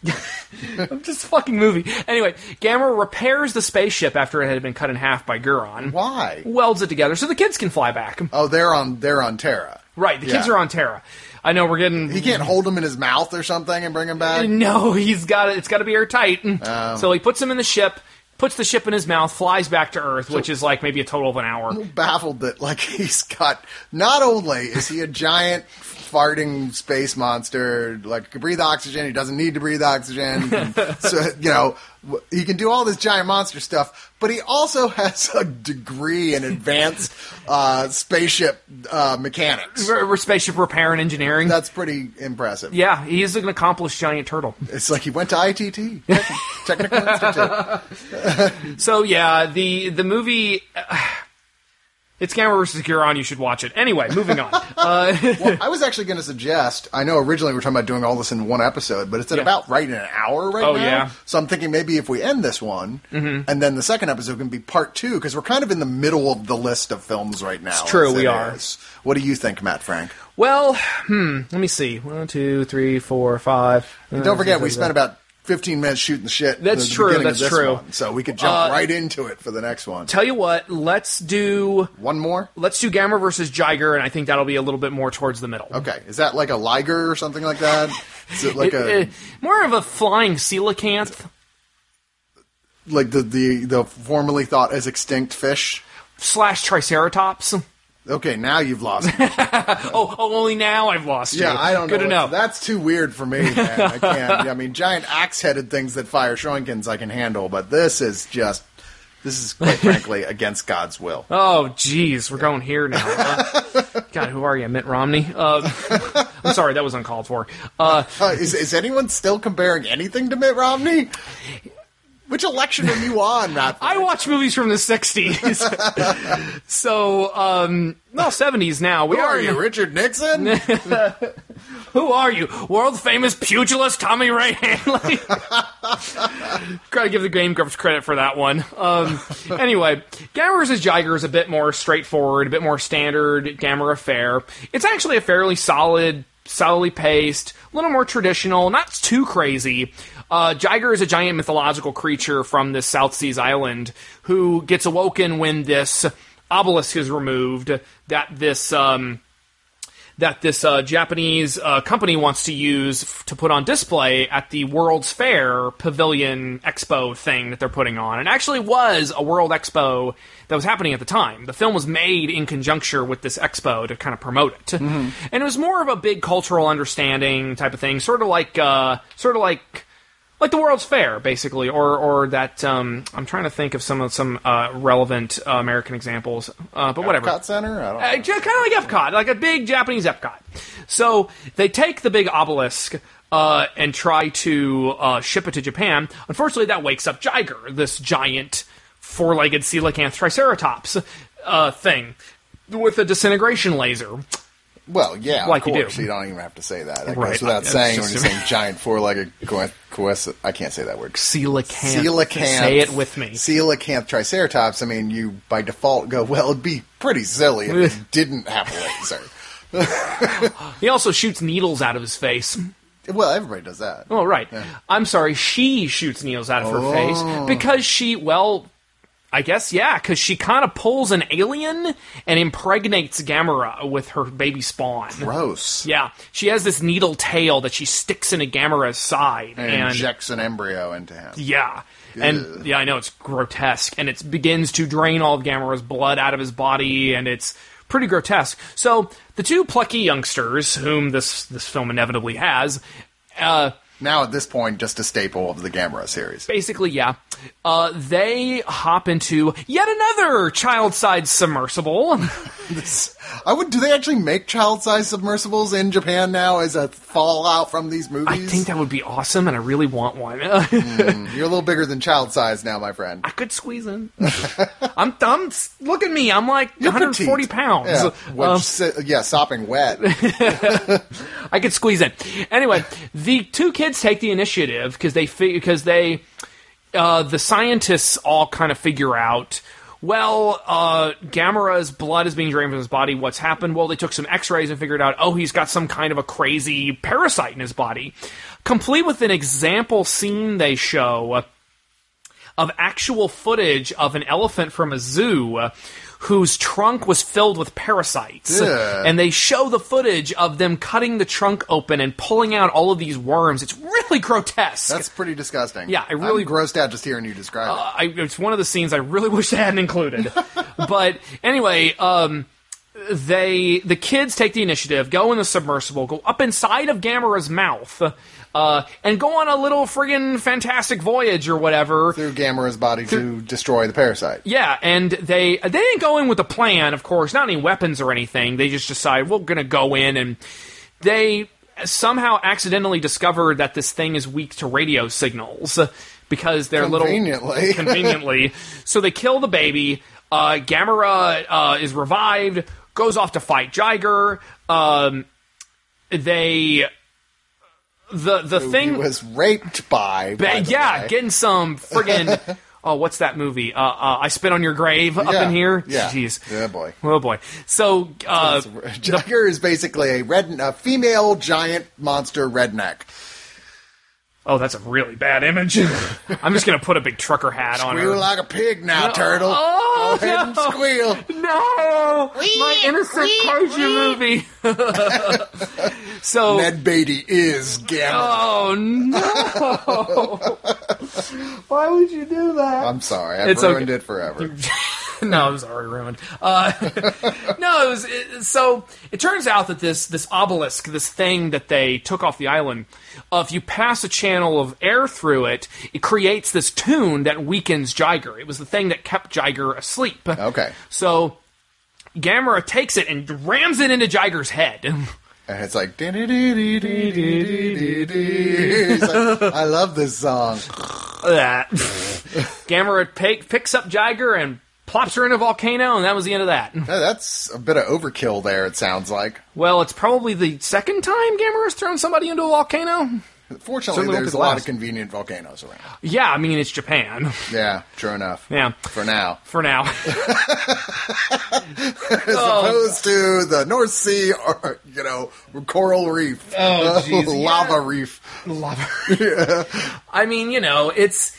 just fucking movie. Anyway, Gamera repairs the spaceship after it had been cut in half by Guiron. Why? Welds it together so the kids can fly back. Oh, they're on they're on Terra. Right, the kids Yeah. are on Terra. I know we're getting. He can't hold him in his mouth or something and bring him back. No, he's got it. It's got to be airtight. Oh. So he puts him in the ship, puts the ship in his mouth, flies back to Earth, which is like maybe a total of an hour. baffled that like he's got not only is he a giant farting space monster like can breathe oxygen he doesn't need to breathe oxygen so you know he can do all this giant monster stuff, but he also has a degree in advanced uh, spaceship uh, mechanics. R- r- spaceship repair and engineering. That's pretty impressive. yeah, he is an accomplished giant turtle. It's like he went to ITT, Technical Institute. So yeah, the the movie. Uh, it's Gamera versus Guiron. You should watch it. Anyway, moving on. Uh, Well, I was actually going to suggest. I know originally we were talking about doing all this in one episode, but it's at Yeah. about right in an hour right Oh, now. yeah. So I'm thinking maybe if we end this one, and then the second episode can be part two because we're kind of in the middle of the list of films right now. It's true, we are. What do you think, Matt Frank? well, hmm. Let me see. One, two, three, four, five. Don't forget, we spent about 15 minutes shooting the shit. That's at the true, that's true. One, so we could jump Uh, right into it for the next one. Tell you what. Let's do. one more. Let's do Gamera versus Jiger, and I think that'll be a little bit more towards the middle. Okay, is that like a Liger or something like that? Is it like It- a it- more of a flying coelacanth like the the the formerly thought as extinct fish? slash Triceratops. Okay, now you've lost. me. Oh, oh, only now I've lost you. Yeah, I don't Good know. to know. That's too weird for me, man. I can't. I mean, giant axe-headed things that fire shurinkens I can handle, but this is just. This is quite frankly against God's will. Oh, jeez, we're going here now. huh? God, who are you, Mitt Romney? Uh, I'm sorry, that was uncalled for. Uh, Uh, is, is anyone still comparing anything to Mitt Romney? Which election are you on, Matt? I watch movies from the '60s, so um, well, '70s now. We Who are in- you, Richard Nixon? Who are you? World famous pugilist Tommy Ray Hanley. Gotta give the Game Grumps credit for that one. Um, anyway, Gamera vs. Jiger is a bit more straightforward, a bit more standard Gamera affair. It's actually a fairly solid, solidly paced, a little more traditional, not too crazy. Uh, Jiger is a giant mythological creature from this South Seas island who gets awoken when this obelisk is removed. That this um, that this uh, Japanese uh, company wants to use f- to put on display at the World's Fair Pavilion Expo thing that they're putting on. It actually was a World Expo that was happening at the time. The film was made in conjunction with this expo to kind of promote it, and it was more of a big cultural understanding type of thing, sort of like uh, sort of like like the World's Fair, basically, or or that um, I'm trying to think of some of some uh, relevant uh, American examples, uh, but whatever. Epcot Center? I don't know. Uh, kind of like Epcot, like a big Japanese Epcot. So they take the big obelisk uh, and try to uh, ship it to Japan. Unfortunately, that wakes up Jiger, this giant four-legged coelacanth triceratops uh, thing with a disintegration laser. Well, yeah, Like of you course. do. You don't even have to say that. That Right. goes without It's saying when you're saying giant four-legged coe- coes- I can't say that word. Coelacanth. Coelacanth. Say it with me. Coelacanth triceratops. I mean, you by default go, well, it'd be pretty silly if it didn't have a laser. He also shoots needles out of his face. Well, everybody does that. Oh, right. I'm sorry. She shoots needles out of her Oh. face because she, well, I guess, yeah, because she kind of pulls an alien and impregnates Gamera with her baby spawn. Gross. Yeah, she has this needle tail that she sticks into Gamera's side, And, and, injects an embryo into him. yeah, and yeah, I know it's grotesque, and it begins to drain all of Gamera's blood out of his body, and it's pretty grotesque. So the two plucky youngsters, whom this this film inevitably has, uh, Now, at this point, just a staple of the Gamera series. basically, yeah, uh, they hop into yet another child-side submersible. I would. Do they actually make child-sized submersibles in Japan now as a fallout from these movies? I think that would be awesome, and I really want one. You're a little bigger than child size now, my friend. I could squeeze in. I'm, I'm. Look at me. I'm like You're 140 petite. pounds. Yeah, What, Um, si- yeah, sopping wet. I could squeeze in. Anyway, the two kids take the initiative because they because they uh, the scientists all kind of figure out. Well, uh, Gamera's blood is being drained from his body. What's happened? Well, they took some X-rays and figured out. Oh, he's got some kind of a crazy parasite in his body. Complete with an example scene they show of actual footage of an elephant from a zoo whose trunk was filled with parasites. Yeah. And they show the footage of them cutting the trunk open and pulling out all of these worms. It's really grotesque. That's pretty disgusting. Yeah, I really- I'm grossed out just hearing you describe it. I, it's one of the scenes I really wish they hadn't included. but anyway, um, they the kids take the initiative, go in the submersible, go up inside of Gamera's mouth, uh, and go on a little friggin' fantastic voyage or whatever. Through Gamera's body to destroy the parasite. Yeah, and they they didn't go in with a plan, of course, not any weapons or anything. They just decide we're gonna go in, and they somehow accidentally discover that this thing is weak to radio signals because they're little Conveniently. conveniently. So they kill the baby. Uh, Gamera uh, is revived, goes off to fight Jiger. Um, they the the He thing was raped by. by the yeah, way. getting some friggin' oh, what's that movie? Uh, uh, I spit on your grave up Yeah, in here. Yeah. jeez. Yeah, boy. Oh boy. So uh, Jiger is basically a red, a female giant monster redneck. Oh, that's a really bad image. I'm just gonna put a big trucker hat on Squeal her. like a pig now, turtle. Oh, Go ahead and squeal. No, my innocent kaiju movie. so. Ned Beatty is Gamera. Oh no! Why would you do that? I'm sorry, I've It's ruined okay. it forever. no, it was already ruined. Uh, no, it was it, so. It turns out that this this obelisk, this thing that they took off the island, uh, if you pass a channel of air through it, it creates this tune that weakens Jiger. It was the thing that kept Jiger asleep. Okay. So Gamera takes it and rams it into Jiger's head. And it's like, like, I love this song. that Gamera pick, picks up Jiger and plops her in a volcano, and that was the end of that. Yeah, That's a bit of overkill there, it sounds like. Well, it's probably the second time Gamera's thrown somebody into a volcano. Fortunately, Certainly there's a lot last. of convenient volcanoes around. Yeah, I mean it's Japan. Yeah, true enough. Yeah, For now. for now. As oh. opposed to the North Sea or, you know, coral reef. Oh, jeez, Lava reef yeah. reef. I mean, you know, it's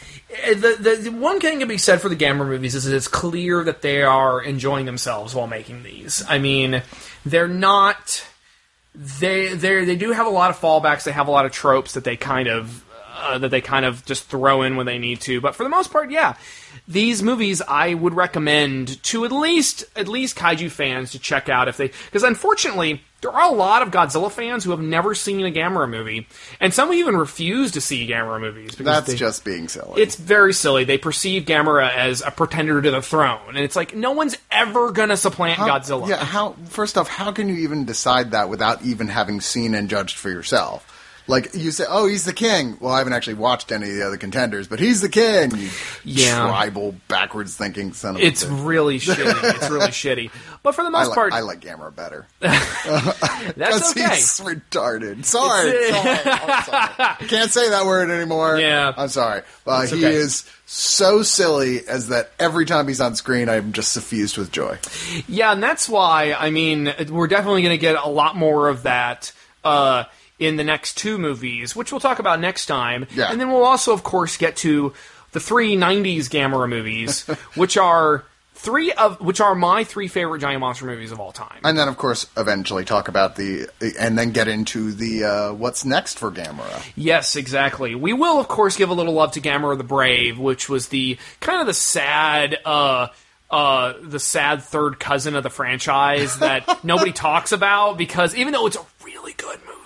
the, the the one thing to be said for the Gamera movies is it's clear that they are enjoying themselves while making these. I mean, they're not they they they do have a lot of fallbacks. They have a lot of tropes that they kind of uh, that they kind of just throw in when they need to. But for the most part, yeah, these movies I would recommend to at least at least kaiju fans to check out if they because unfortunately there are a lot of Godzilla fans who have never seen a Gamera movie, and some even refuse to see Gamera movies because That's they- just being silly. it's very silly. They perceive Gamera as a pretender to the throne, and it's like no one's ever gonna supplant How- Godzilla. Yeah, how first off, how can you even decide that without even having seen and judged for yourself? Like you say, oh, he's the king. Well, I haven't actually watched any of the other contenders, but he's the king. You Yeah. tribal, backwards thinking son of It's really shitty. It's really shitty. But for the I most like, part, I like Gamera better that's because okay. he's retarded. Sorry, sorry, sorry. Can't say that word anymore. Yeah. I'm sorry. Uh, he okay. is so silly as that every time he's on screen, I'm just suffused with joy. Yeah, and that's why I mean we're definitely going to get a lot more of that uh, in the next two movies, which we'll talk about next time. Yeah. And then we'll also, of course, get to the three '90s Gamera movies, which are three of which are my three favorite giant monster movies of all time. And then, of course, eventually talk about the, and then get into the uh, what's next for Gamera. Yes, exactly. We will, of course, give a little love to Gamera the Brave, which was the kind of the sad, uh, uh, the sad third cousin of the franchise that nobody talks about because even though it's a really good movie,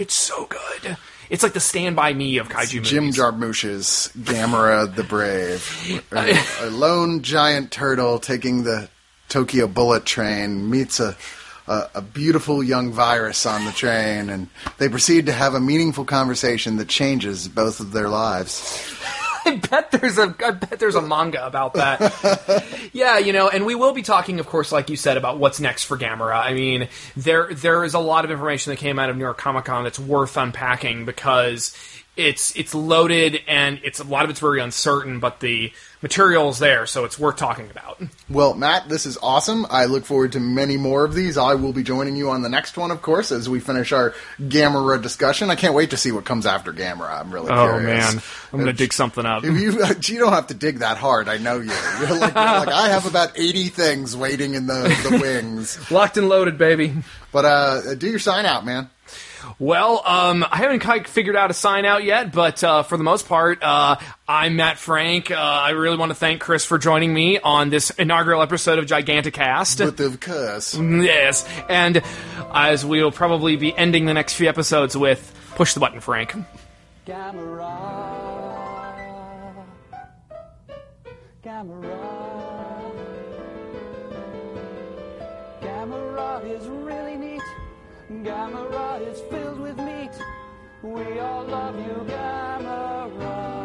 it's so good. It's like the Stand By Me of kaiju Jim movies. Jarmusch's Gamera the Brave. A, a lone giant turtle taking the Tokyo bullet train meets a, a, a beautiful young virus on the train, and they proceed to have a meaningful conversation that changes both of their lives. I bet there's a I bet there's a manga about that. yeah, you know, and we will be talking, of course, like you said, about what's next for Gamera. I mean, there there is a lot of information that came out of New York Comic Con that's worth unpacking because it's it's loaded and it's a lot of it's very uncertain, but the material's there, so it's worth talking about. Well, Matt, this is awesome. I look forward to many more of these. I will be joining you on the next one, of course, as we finish our Gamera discussion. I can't wait to see what comes after Gamera. I'm really Oh curious. man, I'm gonna dig something up. If you you don't have to dig that hard. I know you. You're like, you're like I have about eighty things waiting in the, the wings. Locked and loaded, baby. But uh, do your sign out, man. Well, um, I haven't quite figured out a sign out yet, but uh, for the most part, uh, I'm Matt Frank. Uh, I really want to thank Chris for joining me on this inaugural episode of Giganticast. With the curse. yes, and as we'll probably be ending the next few episodes with push the button, Frank. Gamera. Gamera. Gamera is filled with meat. We all love you, Gamera.